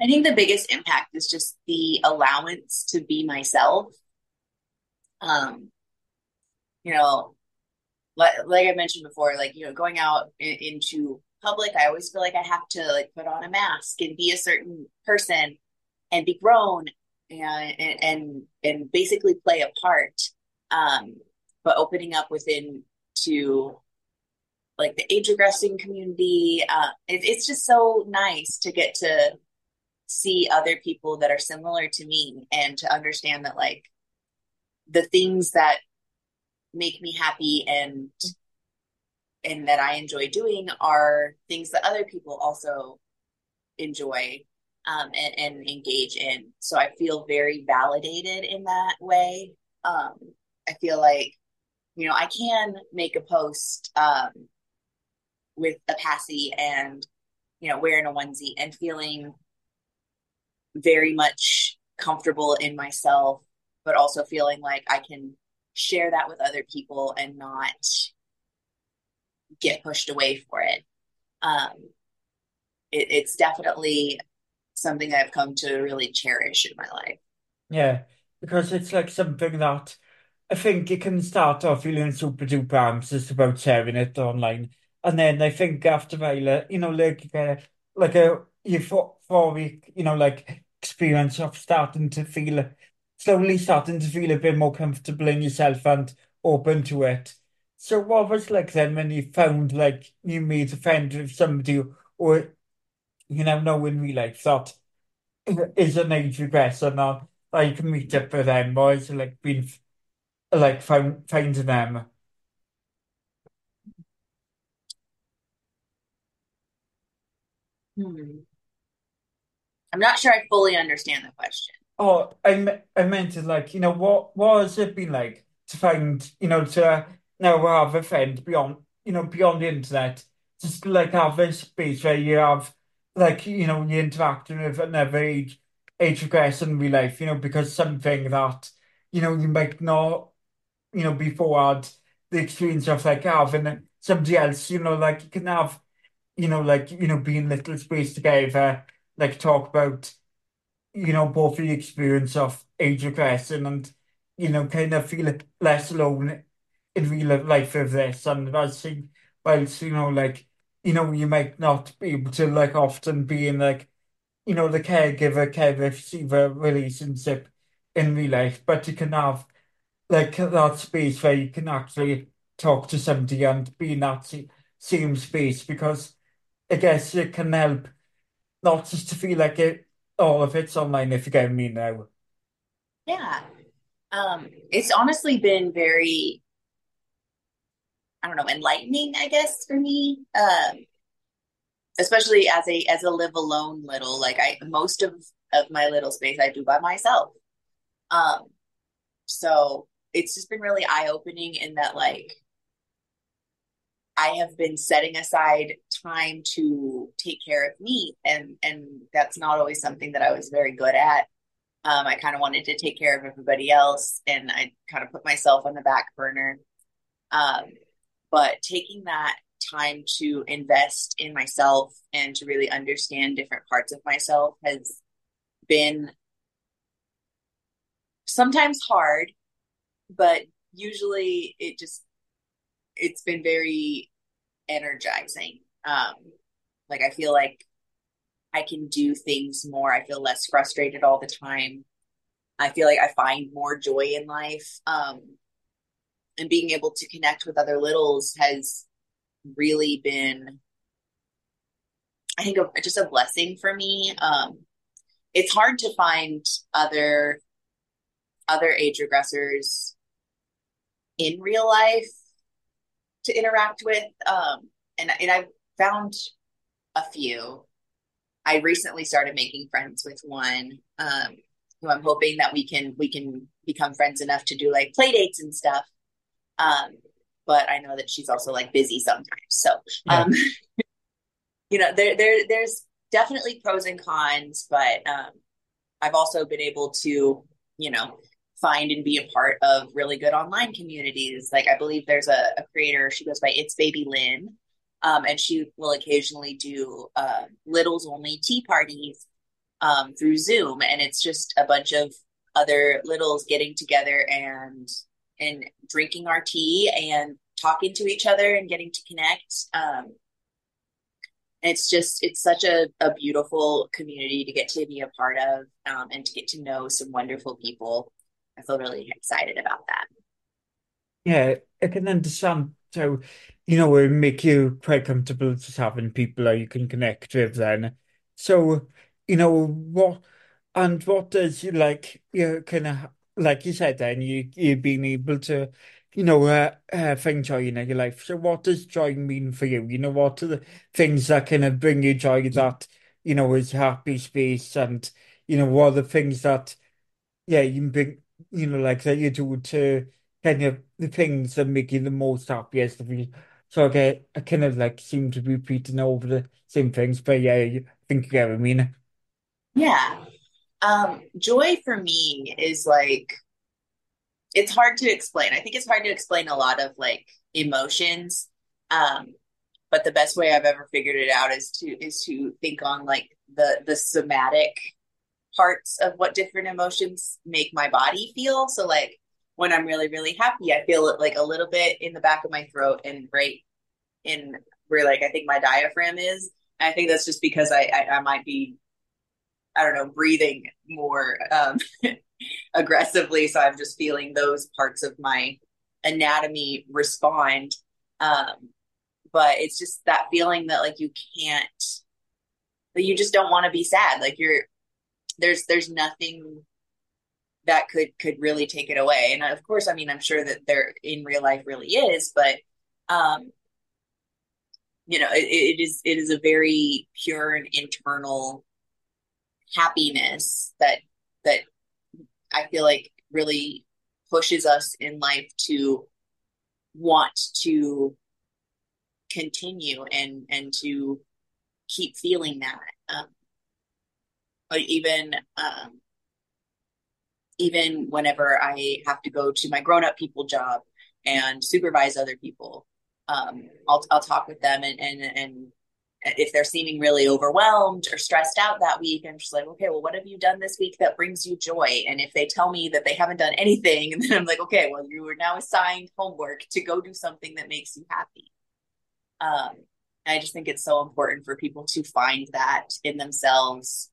[SPEAKER 2] I think the biggest impact is just the allowance to be myself. Um, you know, like, like I mentioned before, like, you know, going out in, into public, I always feel like I have to like put on a mask and be a certain person and be grown and and and, basically play a part. Um, but opening up within to like the age regressing community, uh, it, it's just so nice to get to see other people that are similar to me and to understand that like the things that make me happy and and that I enjoy doing are things that other people also enjoy um, and, and engage in. So I feel very validated in that way. Um, I feel like, you know, I can make a post um, with a passy and, you know, wearing a onesie and feeling very much comfortable in myself, but also feeling like I can share that with other people and not get pushed away for it. Um, it it's definitely something I've come to really cherish in my life.
[SPEAKER 1] Yeah, because it's like something that I think it can start off feeling super duper anxious about sharing it online. And then I think after a while, you know, like uh, like a euphoric, you know, like experience of starting to feel slowly starting to feel a bit more comfortable in yourself and open to it. So what was like then when you found like you made a friend with somebody or you know know in real life that is an age regressor now you can meet up with them or is it like been like find, finding them.
[SPEAKER 2] Hmm. I'm not sure I fully understand the question.
[SPEAKER 1] Oh, I, me- I meant it like, you know, what, what has it been like to find, you know, to now have a friend beyond, you know, beyond the internet, just like have a space where you have, like, you know, you're interacting with another age, age regress in real life, you know, because something that, you know, you might not, you know, before had the experience of like having somebody else, you know, like you can have, you know, like, you know, being little space together, like talk about you know, both the experience of age regression and, you know, kind of feel less alone in real life of this. And I think, whilst, you know, like, you know, you might not be able to, like, often be in, like, you know, the caregiver, caregiver receiver relationship in real life, but you can have, like, that space where you can actually talk to somebody and be in that sa- same space because I guess it can help not just to feel like it, all of it's online, if you get me now.
[SPEAKER 2] Yeah. Um, it's honestly been very, I don't know, enlightening, I guess, for me. Um, especially as a as a live alone little, like I most of of my little space I do by myself. Um, so it's just been really eye opening in that like I have been setting aside time to take care of me and and that's not always something that I was very good at. Um, I kind of wanted to take care of everybody else and I kind of put myself on the back burner. Um, but taking that time to invest in myself and to really understand different parts of myself has been sometimes hard, but usually it just it's been very energizing. Um, like I feel like I can do things more. I feel less frustrated all the time. I feel like I find more joy in life. Um, and being able to connect with other littles has really been, I think, a, just a blessing for me. Um, it's hard to find other other age regressors in real life to interact with. Um, and and I've found a few. I recently started making friends with one um, who I'm hoping that we can we can become friends enough to do like play dates and stuff. Um, but I know that she's also like busy sometimes. So um, you know, there there there's definitely pros and cons, but um, I've also been able to, you know, find and be a part of really good online communities. Like I believe there's a, a creator, she goes by It's Baby Lynn, um, and she will occasionally do uh, littles only tea parties um, through Zoom, and it's just a bunch of other littles getting together and and drinking our tea and talking to each other and getting to connect. Um, it's just it's such a, a beautiful community to get to be a part of um, and to get to know some wonderful people I feel really excited about that.
[SPEAKER 1] Yeah, I can understand so you know, it make you quite comfortable just having people that you can connect with then. So, you know, what and what does you like you know, kind of like you said then you you've been able to, you know, uh, uh, find joy in your life. So what does joy mean for you? You know, what are the things that kind of bring you joy that, you know, is happy space and, you know, what are the things that yeah, you can bring you know, like that you do to kind of the things that make you the most happiest of you. So I get, I kind of like seem to be repeating over the same things, but yeah, I think you get what I mean.
[SPEAKER 2] Yeah. Um, joy for me is like it's hard to explain. I think it's hard to explain a lot of like emotions. Um, but the best way I've ever figured it out is to is to think on like the the somatic parts of what different emotions make my body feel. So like when I'm really, really happy, I feel it like a little bit in the back of my throat and right in where like I think my diaphragm is. And I think that's just because I, I, I might be, I don't know, breathing more um, aggressively. So I'm just feeling those parts of my anatomy respond. Um, but it's just that feeling that like you can't, that you just don't want to be sad. Like you're, there's there's nothing that could could really take it away and of course i mean i'm sure that there in real life really is but um you know it, it is it is a very pure and internal happiness that that i feel like really pushes us in life to want to continue and and to keep feeling that. Um, but even um, even whenever I have to go to my grown up people job and supervise other people, um, I'll I'll talk with them and and and if they're seeming really overwhelmed or stressed out that week, I'm just like, okay, well, what have you done this week that brings you joy? And if they tell me that they haven't done anything, and then I'm like, okay, well, you are now assigned homework to go do something that makes you happy. Um, I just think it's so important for people to find that in themselves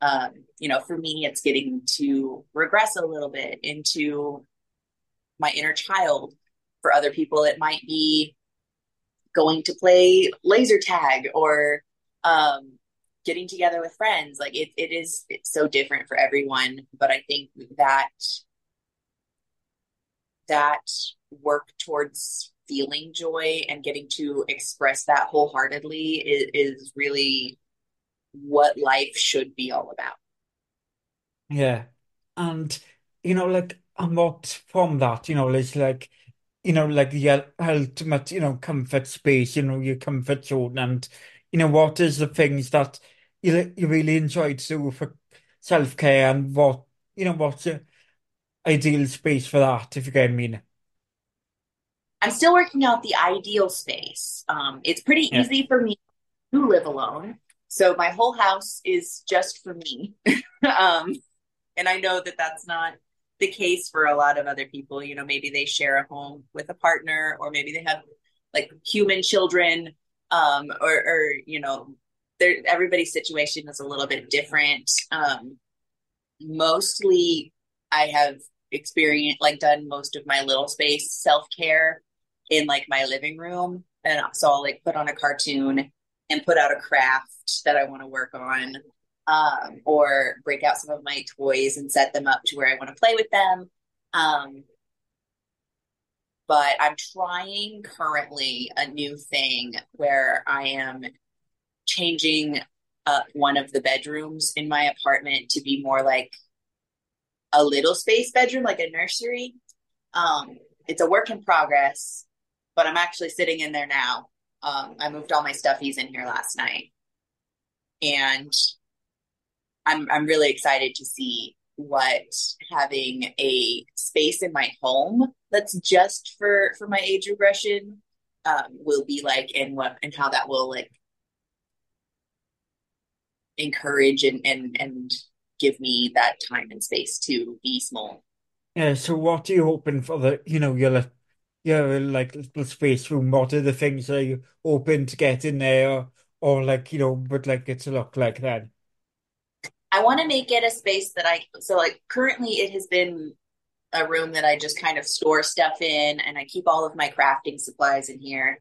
[SPEAKER 2] um, you know, for me, it's getting to regress a little bit into my inner child. For other people, it might be going to play laser tag or um, getting together with friends. Like it, it is it's so different for everyone. But I think that that work towards feeling joy and getting to express that wholeheartedly is, is really what life should be all about.
[SPEAKER 1] Yeah. And, you know, like, and what from that, you know, it's like, you know, like the ultimate, you know, comfort space, you know, your comfort zone. And, you know, what is the things that you, you really enjoy to do for self care and what, you know, what's your ideal space for that, if you get what I mean?
[SPEAKER 2] I'm still working out the ideal space. Um, it's pretty
[SPEAKER 1] Yeah.
[SPEAKER 2] easy for me to live alone. So my whole house is just for me. um, and I know that that's not the case for a lot of other people. You know, maybe they share a home with a partner, or maybe they have like human children, um, or, or you know, everybody's situation is a little bit different. Um, mostly, I have experienced like done most of my little space self care in like my living room, and so I'll like put on a cartoon and put out a craft that I want to work on um, or break out some of my toys and set them up to where I want to play with them. Um, but I'm trying currently a new thing where I am changing up one of the bedrooms in my apartment to be more like a little space bedroom, like a nursery. Um, it's a work in progress, but I'm actually sitting in there now. Um, I moved all my stuffies in here last night, and I'm I'm really excited to see what having a space in my home that's just for for my age regression um, will be like, and what and how that will like encourage and and and give me that time and space to be small.
[SPEAKER 1] Yeah, so what are you hoping for the, you know, your your like little space room? What are the things that you hoping to get in there or, or like, you know, but like it's a look like that?
[SPEAKER 2] I want to make it a space that I so like currently it has been a room that I just kind of store stuff in and I keep all of my crafting supplies in here.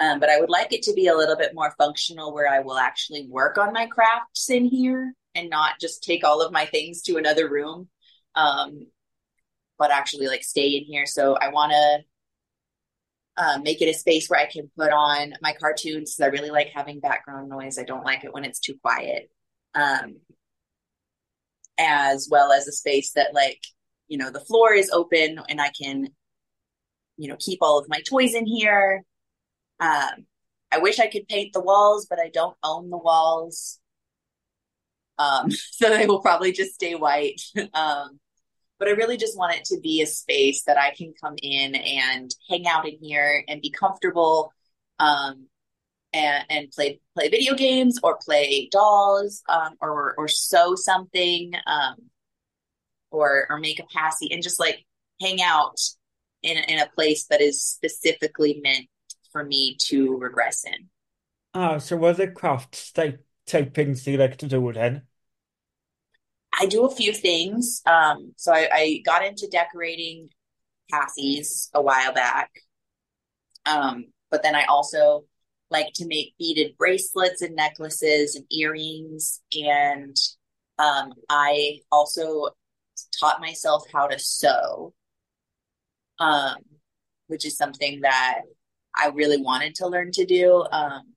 [SPEAKER 2] Um, but I would like it to be a little bit more functional where I will actually work on my crafts in here and not just take all of my things to another room. Um, but actually like stay in here. So I want to um, make it a space where I can put on my cartoons because I really like having background noise. I don't like it when it's too quiet. Um, as well as a space that like you know the floor is open and I can you know keep all of my toys in here. Um, I wish I could paint the walls, but I don't own the walls. Um, so they will probably just stay white. um, but I really just want it to be a space that I can come in and hang out in here and be comfortable um, and, and play play video games or play dolls um, or or sew something um, or or make a passy and just like hang out in in a place that is specifically meant for me to regress in.
[SPEAKER 1] Ah, so what are the crafts type type things you like to do then?
[SPEAKER 2] I do a few things. Um, so I, I got into decorating passies a while back. Um, but then I also like to make beaded bracelets and necklaces and earrings. And um, I also taught myself how to sew, um, which is something that I really wanted to learn to do. Um,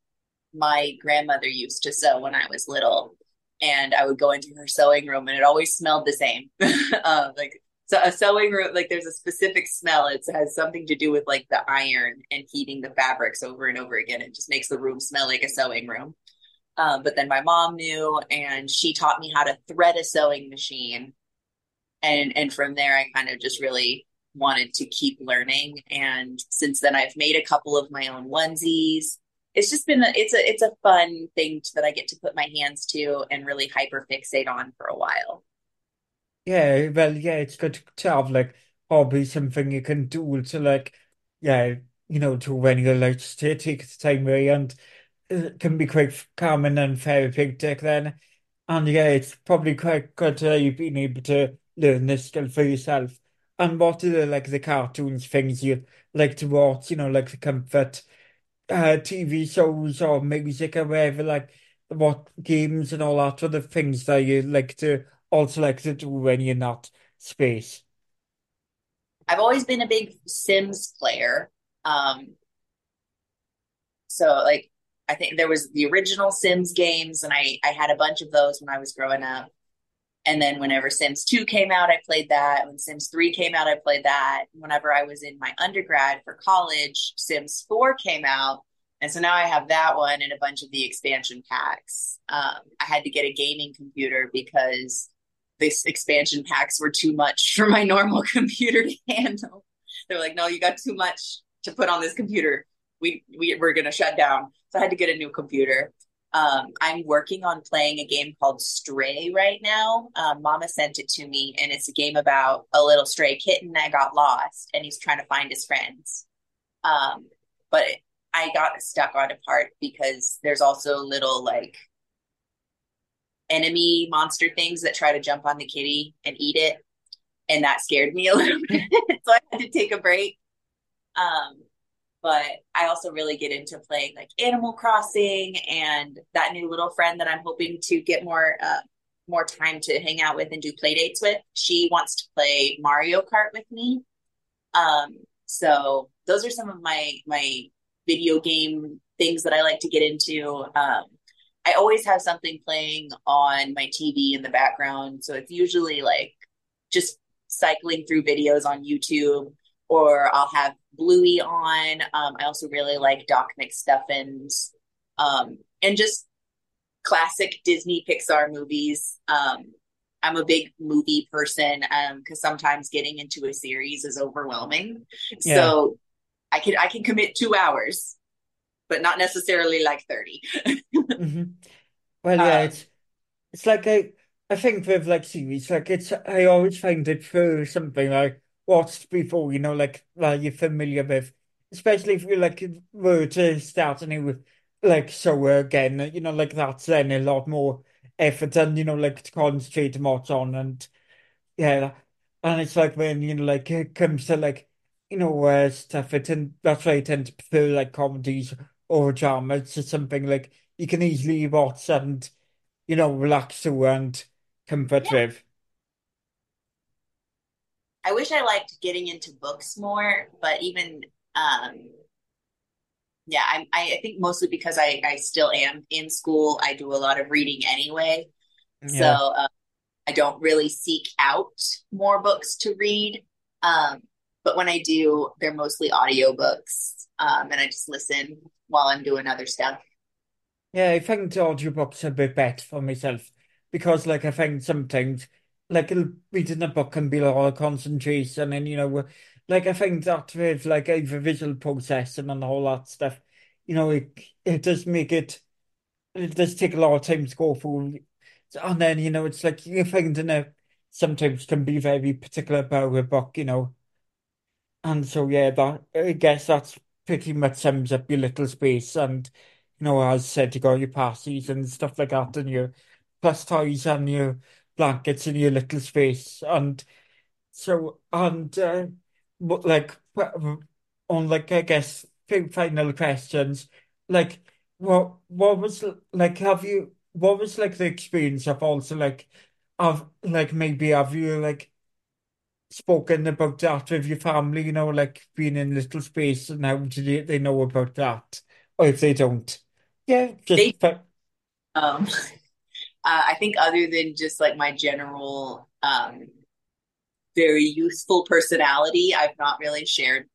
[SPEAKER 2] my grandmother used to sew when I was little, and I would go into her sewing room, and it always smelled the same. uh, like so a sewing room, like there's a specific smell. It has something to do with like the iron and heating the fabrics over and over again. It just makes the room smell like a sewing room. Um, but then my mom knew, and she taught me how to thread a sewing machine. And and from there, I kind of just really wanted to keep learning. And since then, I've made a couple of my own onesies. It's just been a, it's a it's a fun thing that I get to put my hands to and really hyper fixate on for a while.
[SPEAKER 1] Yeah, well, yeah, it's good to have like hobby, something you can do to like, yeah, you know, to when you're like just take, take the time away and it can be quite calming and therapeutic then. And yeah, it's probably quite good uh, you've been able to learn this skill for yourself. And what are the like the cartoons things you like to watch, you know, like the comfort uh TV shows or music or whatever, like what games and all that other things that you like to also like to do when you're not space.
[SPEAKER 2] I've always been a big Sims player. Um, so like I think there was the original Sims games, and I I had a bunch of those when I was growing up. And then whenever Sims 2 came out, I played that. When Sims 3 came out, I played that. Whenever I was in my undergrad for college, Sims 4 came out. And so now I have that one and a bunch of the expansion packs. Um, I had to get a gaming computer because these expansion packs were too much for my normal computer to handle. They're like, no, you got too much to put on this computer. We we were gonna shut down, so I had to get a new computer. Um, I'm working on playing a game called Stray right now. Um, Mama sent it to me, and it's a game about a little stray kitten that got lost, and he's trying to find his friends. Um, but I got stuck on a part because there's also little like enemy monster things that try to jump on the kitty and eat it. And that scared me a little bit. so I had to take a break. Um, but I also really get into playing like Animal Crossing and that new little friend that I'm hoping to get more uh, more time to hang out with and do play dates with. She wants to play Mario Kart with me. Um, so those are some of my my video game things that I like to get into. Um, I always have something playing on my TV in the background, so it's usually like just cycling through videos on YouTube, or I'll have Bluey on. Um, I also really like Doc McStuffins, um, and just classic Disney Pixar movies. Um, I'm a big movie person because um, sometimes getting into a series is overwhelming. Yeah. So I can I can commit two hours, but not necessarily like 30
[SPEAKER 1] mm-hmm. Well, yeah, um, it's it's like I I think with like series, like it's I always find it for something like watched before, you know, like like you're familiar with, especially if you like were to start a new like show again, you know, like that's then a lot more effort and you know like to concentrate more on and yeah, and it's like when you know like it comes to like you know uh, stuff, it and that's why I tend to prefer like comedies or drama. It's just something like you can easily watch and you know relax to and comfort yeah. with.
[SPEAKER 2] I wish I liked getting into books more, but even um yeah, I I think mostly because I I still am in school. I do a lot of reading anyway, yeah. so uh, I don't really seek out more books to read. Um, but when I do, they're mostly audiobooks, um, and I just listen while I'm doing other stuff.
[SPEAKER 1] Yeah, I think audiobooks are a bit better for myself because, like, I think sometimes, like, reading a book can be a lot of concentration, and you know, like I think that with like either visual processing and all that stuff, you know, it it does make it it does take a lot of time to go through, and then you know, it's like you find in a sometimes can be very particular about a book, you know, and so yeah, that I guess that's pretty much sums up your little space, and you know, as said, you got your passies and stuff like that, and your plus toys and your blankets in your little space, and so and. Uh, but like on like I guess few final questions, like what what was like have you what was like the experience of also like of like maybe have you like spoken about that with your family, you know, like being in little space and how do they, they know about that? Or if they don't. Yeah, just
[SPEAKER 2] they, um uh, I think other than just like my general um very youthful personality. I've not really shared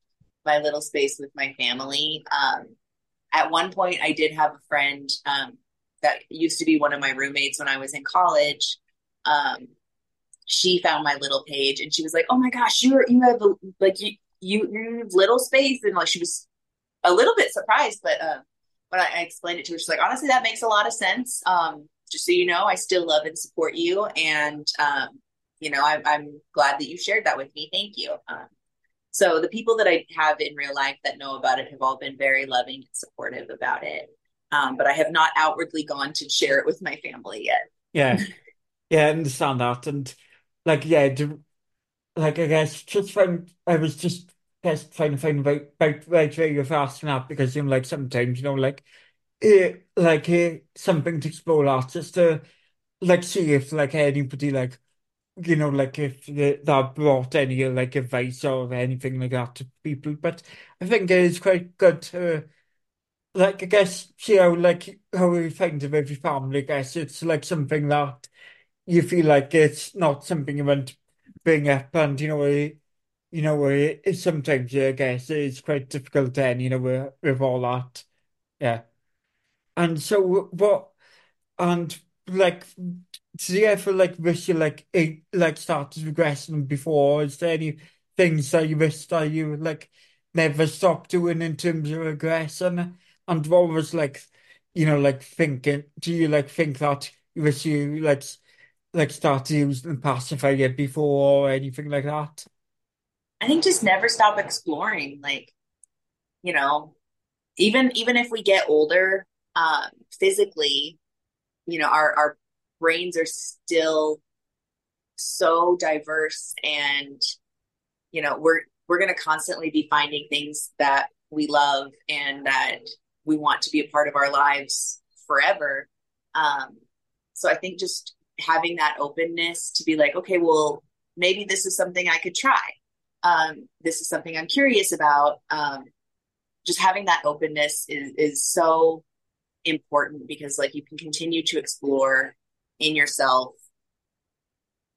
[SPEAKER 2] my little space with my family. Um, at one point, I did have a friend um, that used to be one of my roommates when I was in college. Um, she found my little page and she was like, "Oh my gosh, you're you have a, like you you you have little space," and like she was a little bit surprised, but uh, when I, I, explained it to her, she's like, "Honestly, that makes a lot of sense." Um, just so you know, I still love and support you, and um, you know, I'm, I'm glad that you shared that with me. Thank you. Um, so the people that I have in real life that know about it have all been very loving and supportive about it. Um, but I have not outwardly gone to share it with my family yet.
[SPEAKER 1] Yeah. Yeah, I understand that. And like, yeah, do, like, I guess just find, I was just, guess trying to find about, about right where you're asking that because, you know, like sometimes, you know, like, it like eh, something to explore that just to, like, see if, like, anybody, like, you know, like if that brought any like advice or anything like that to people. But I think it is quite good to, like, I guess, see how, like, how we find with your family. I guess it's like something that you feel like it's not something you want to bring up, and you know, it, you know, it, sometimes I guess it's quite difficult then, you know, with, with all that. Yeah. And so, what, and like do you ever like wish you like it like started regressing before? Is there any things that you wish that you like never stop doing in terms of regression? And what was like, you know, like thinking, do you like think that you wish you like like started using the pacifier before or anything like that?
[SPEAKER 2] I think just never stop exploring. Like, you know, even even if we get older, um, physically, you know, our our brains are still so diverse and you know, we're we're to constantly be finding things that we love and that we want to be a part of our lives forever. Um, so I think just having that openness to be like, okay, well, maybe this is something I could try. Um, this is something I'm curious about. Um, just having that openness is is so important because like you can continue to explore in yourself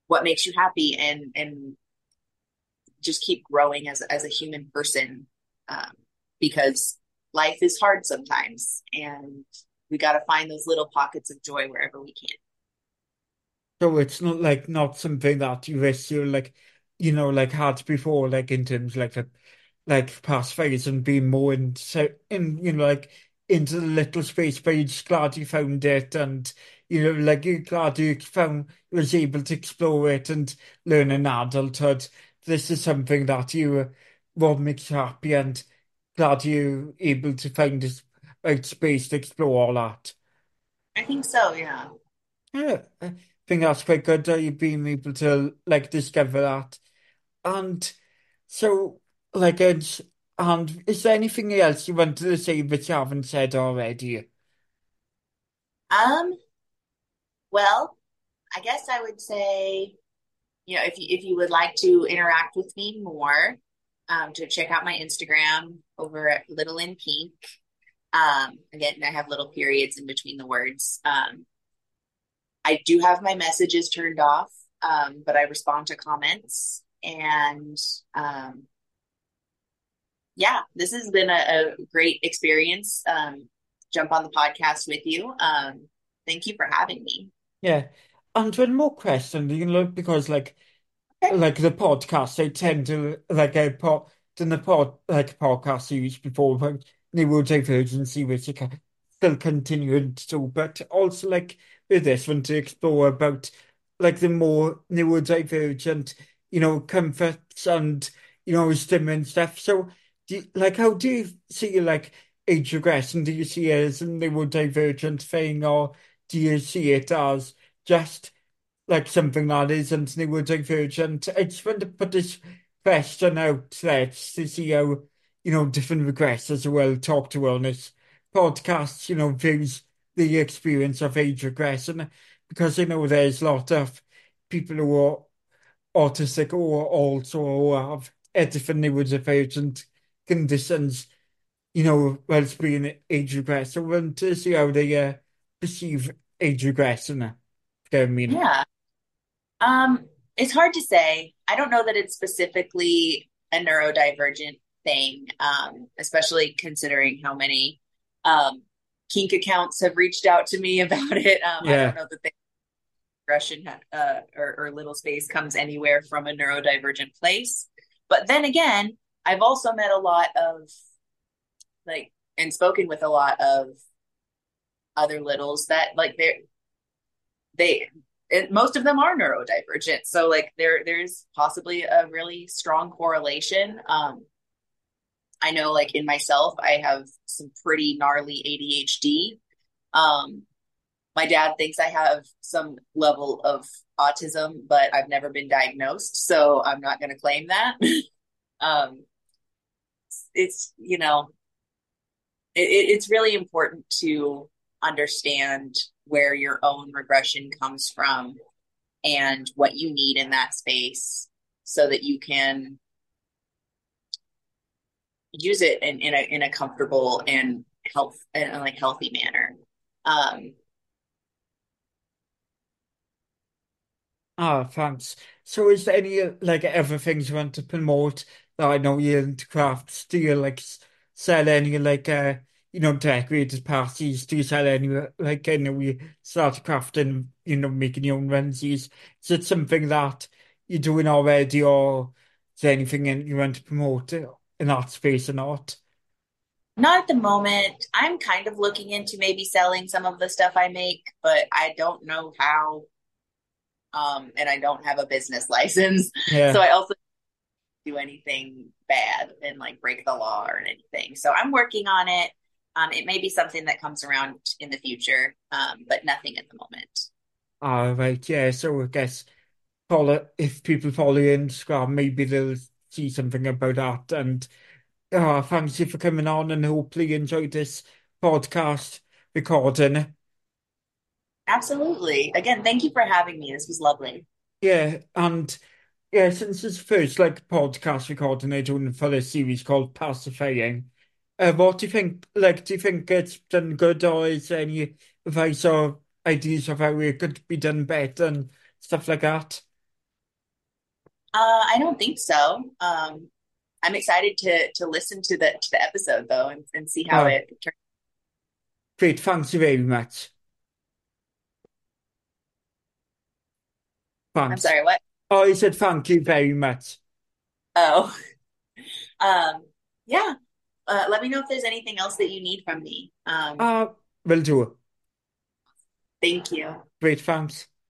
[SPEAKER 2] what makes you happy and and just keep growing as as a human person um, because life is hard sometimes and we got to find those little pockets of joy wherever we can
[SPEAKER 1] So it's not like not something that you wish you like, you know, like had before, like in terms like the like past phase and being more in so in you know like into the little space, but you're just glad you found it and you know like you're glad you found was able to explore it and learn in adulthood. This is something that you uh, what makes you happy and glad you're able to find this space to explore all that.
[SPEAKER 2] i think so yeah
[SPEAKER 1] Yeah, I think that's quite good that you've been able to like discover that. And so, like, it's, and is there anything else you wanted to say that you haven't said already?
[SPEAKER 2] um well i guess i would say you know if you if you would like to interact with me more um, to check out my instagram over at little in pink um, again i have little periods in between the words um, I do have my messages turned off, um, but I respond to comments. And um, yeah, this has been a, a great experience. Um, jump on the podcast with you. Um, thank you for having me.
[SPEAKER 1] Yeah. And one more question, you know, because like
[SPEAKER 2] Okay.
[SPEAKER 1] like the podcast, they tend to like a pod than the pod like podcast series before about neurodivergency, which you can still continue to do, but also like with this one to explore about like the more neurodivergent, you know, comforts and you know wisdom and stuff. So, do like, how do you see like age regression? Do you see it as a neurodivergent thing, or do you see it as just like something that isn't neurodivergent. I just want to put this question out there to see how, you know, different regressors will talk to wellness podcasts, you know, views the experience of age regression because you know there's a lot of people who are autistic or also have a different neurodivergent conditions, you know, whilst being age regressor. I want to see how they uh, perceive age regression. I mean.
[SPEAKER 2] Yeah. Um, it's hard to say. I don't know that it's specifically a neurodivergent thing, um, especially considering how many um, kink accounts have reached out to me about it. Um, I don't know that the aggression uh, or, or little space comes anywhere from a neurodivergent place. But then again, I've also met a lot of like and spoken with a lot of other littles that like they're they it, most of them are neurodivergent so like there there's possibly a really strong correlation um i know like in myself i have some pretty gnarly adhd um my dad thinks i have some level of autism but i've never been diagnosed so i'm not going to claim that. Um it's you know it, it's really important to understand where your own regression comes from and what you need in that space so that you can use it in, in a in a comfortable and health and like healthy manner. Um,
[SPEAKER 1] Ah, thanks. So is there any like other things you want to promote that I know you're into crafts? Do you like sell any like uh you know decorated passies? Do you sell any like know you start crafting, you know, making your own onesies? Is it something that you're doing already or is there anything in- you want to promote? In that space or not?
[SPEAKER 2] Not at the moment. I'm kind of looking into maybe selling some of the stuff I make, but I don't know how. Um, and I don't have a business license. So I also do anything bad and like break the law or anything. So I'm working on it. Um, it may be something that comes around in the future, um, but nothing at the moment.
[SPEAKER 1] Ah, right, yeah. So I guess follow if people follow Instagram, maybe they'll see something about that. And ah, thanks you for coming on and hopefully you enjoyed this podcast recording.
[SPEAKER 2] Absolutely. Again, thank you for having me. This was lovely.
[SPEAKER 1] Yeah, and yeah, since it's first like podcast recording I doing for this series called Pacifying, uh, what do you think? Like, do you think it's done good, or is there any advice or ideas of how it could be done better and stuff like that?
[SPEAKER 2] Uh, I don't think so. Um, I'm excited to to listen to the to the episode though and, and see how
[SPEAKER 1] Ah,
[SPEAKER 2] it turns. Out.
[SPEAKER 1] Great, thanks very much.
[SPEAKER 2] I'm sorry, what?
[SPEAKER 1] Oh, he said thank you very much.
[SPEAKER 2] Oh, um, yeah. Uh, let me know if there's anything else that you need from me. Um,
[SPEAKER 1] Ah, will do.
[SPEAKER 2] thank you.
[SPEAKER 1] Great, thanks.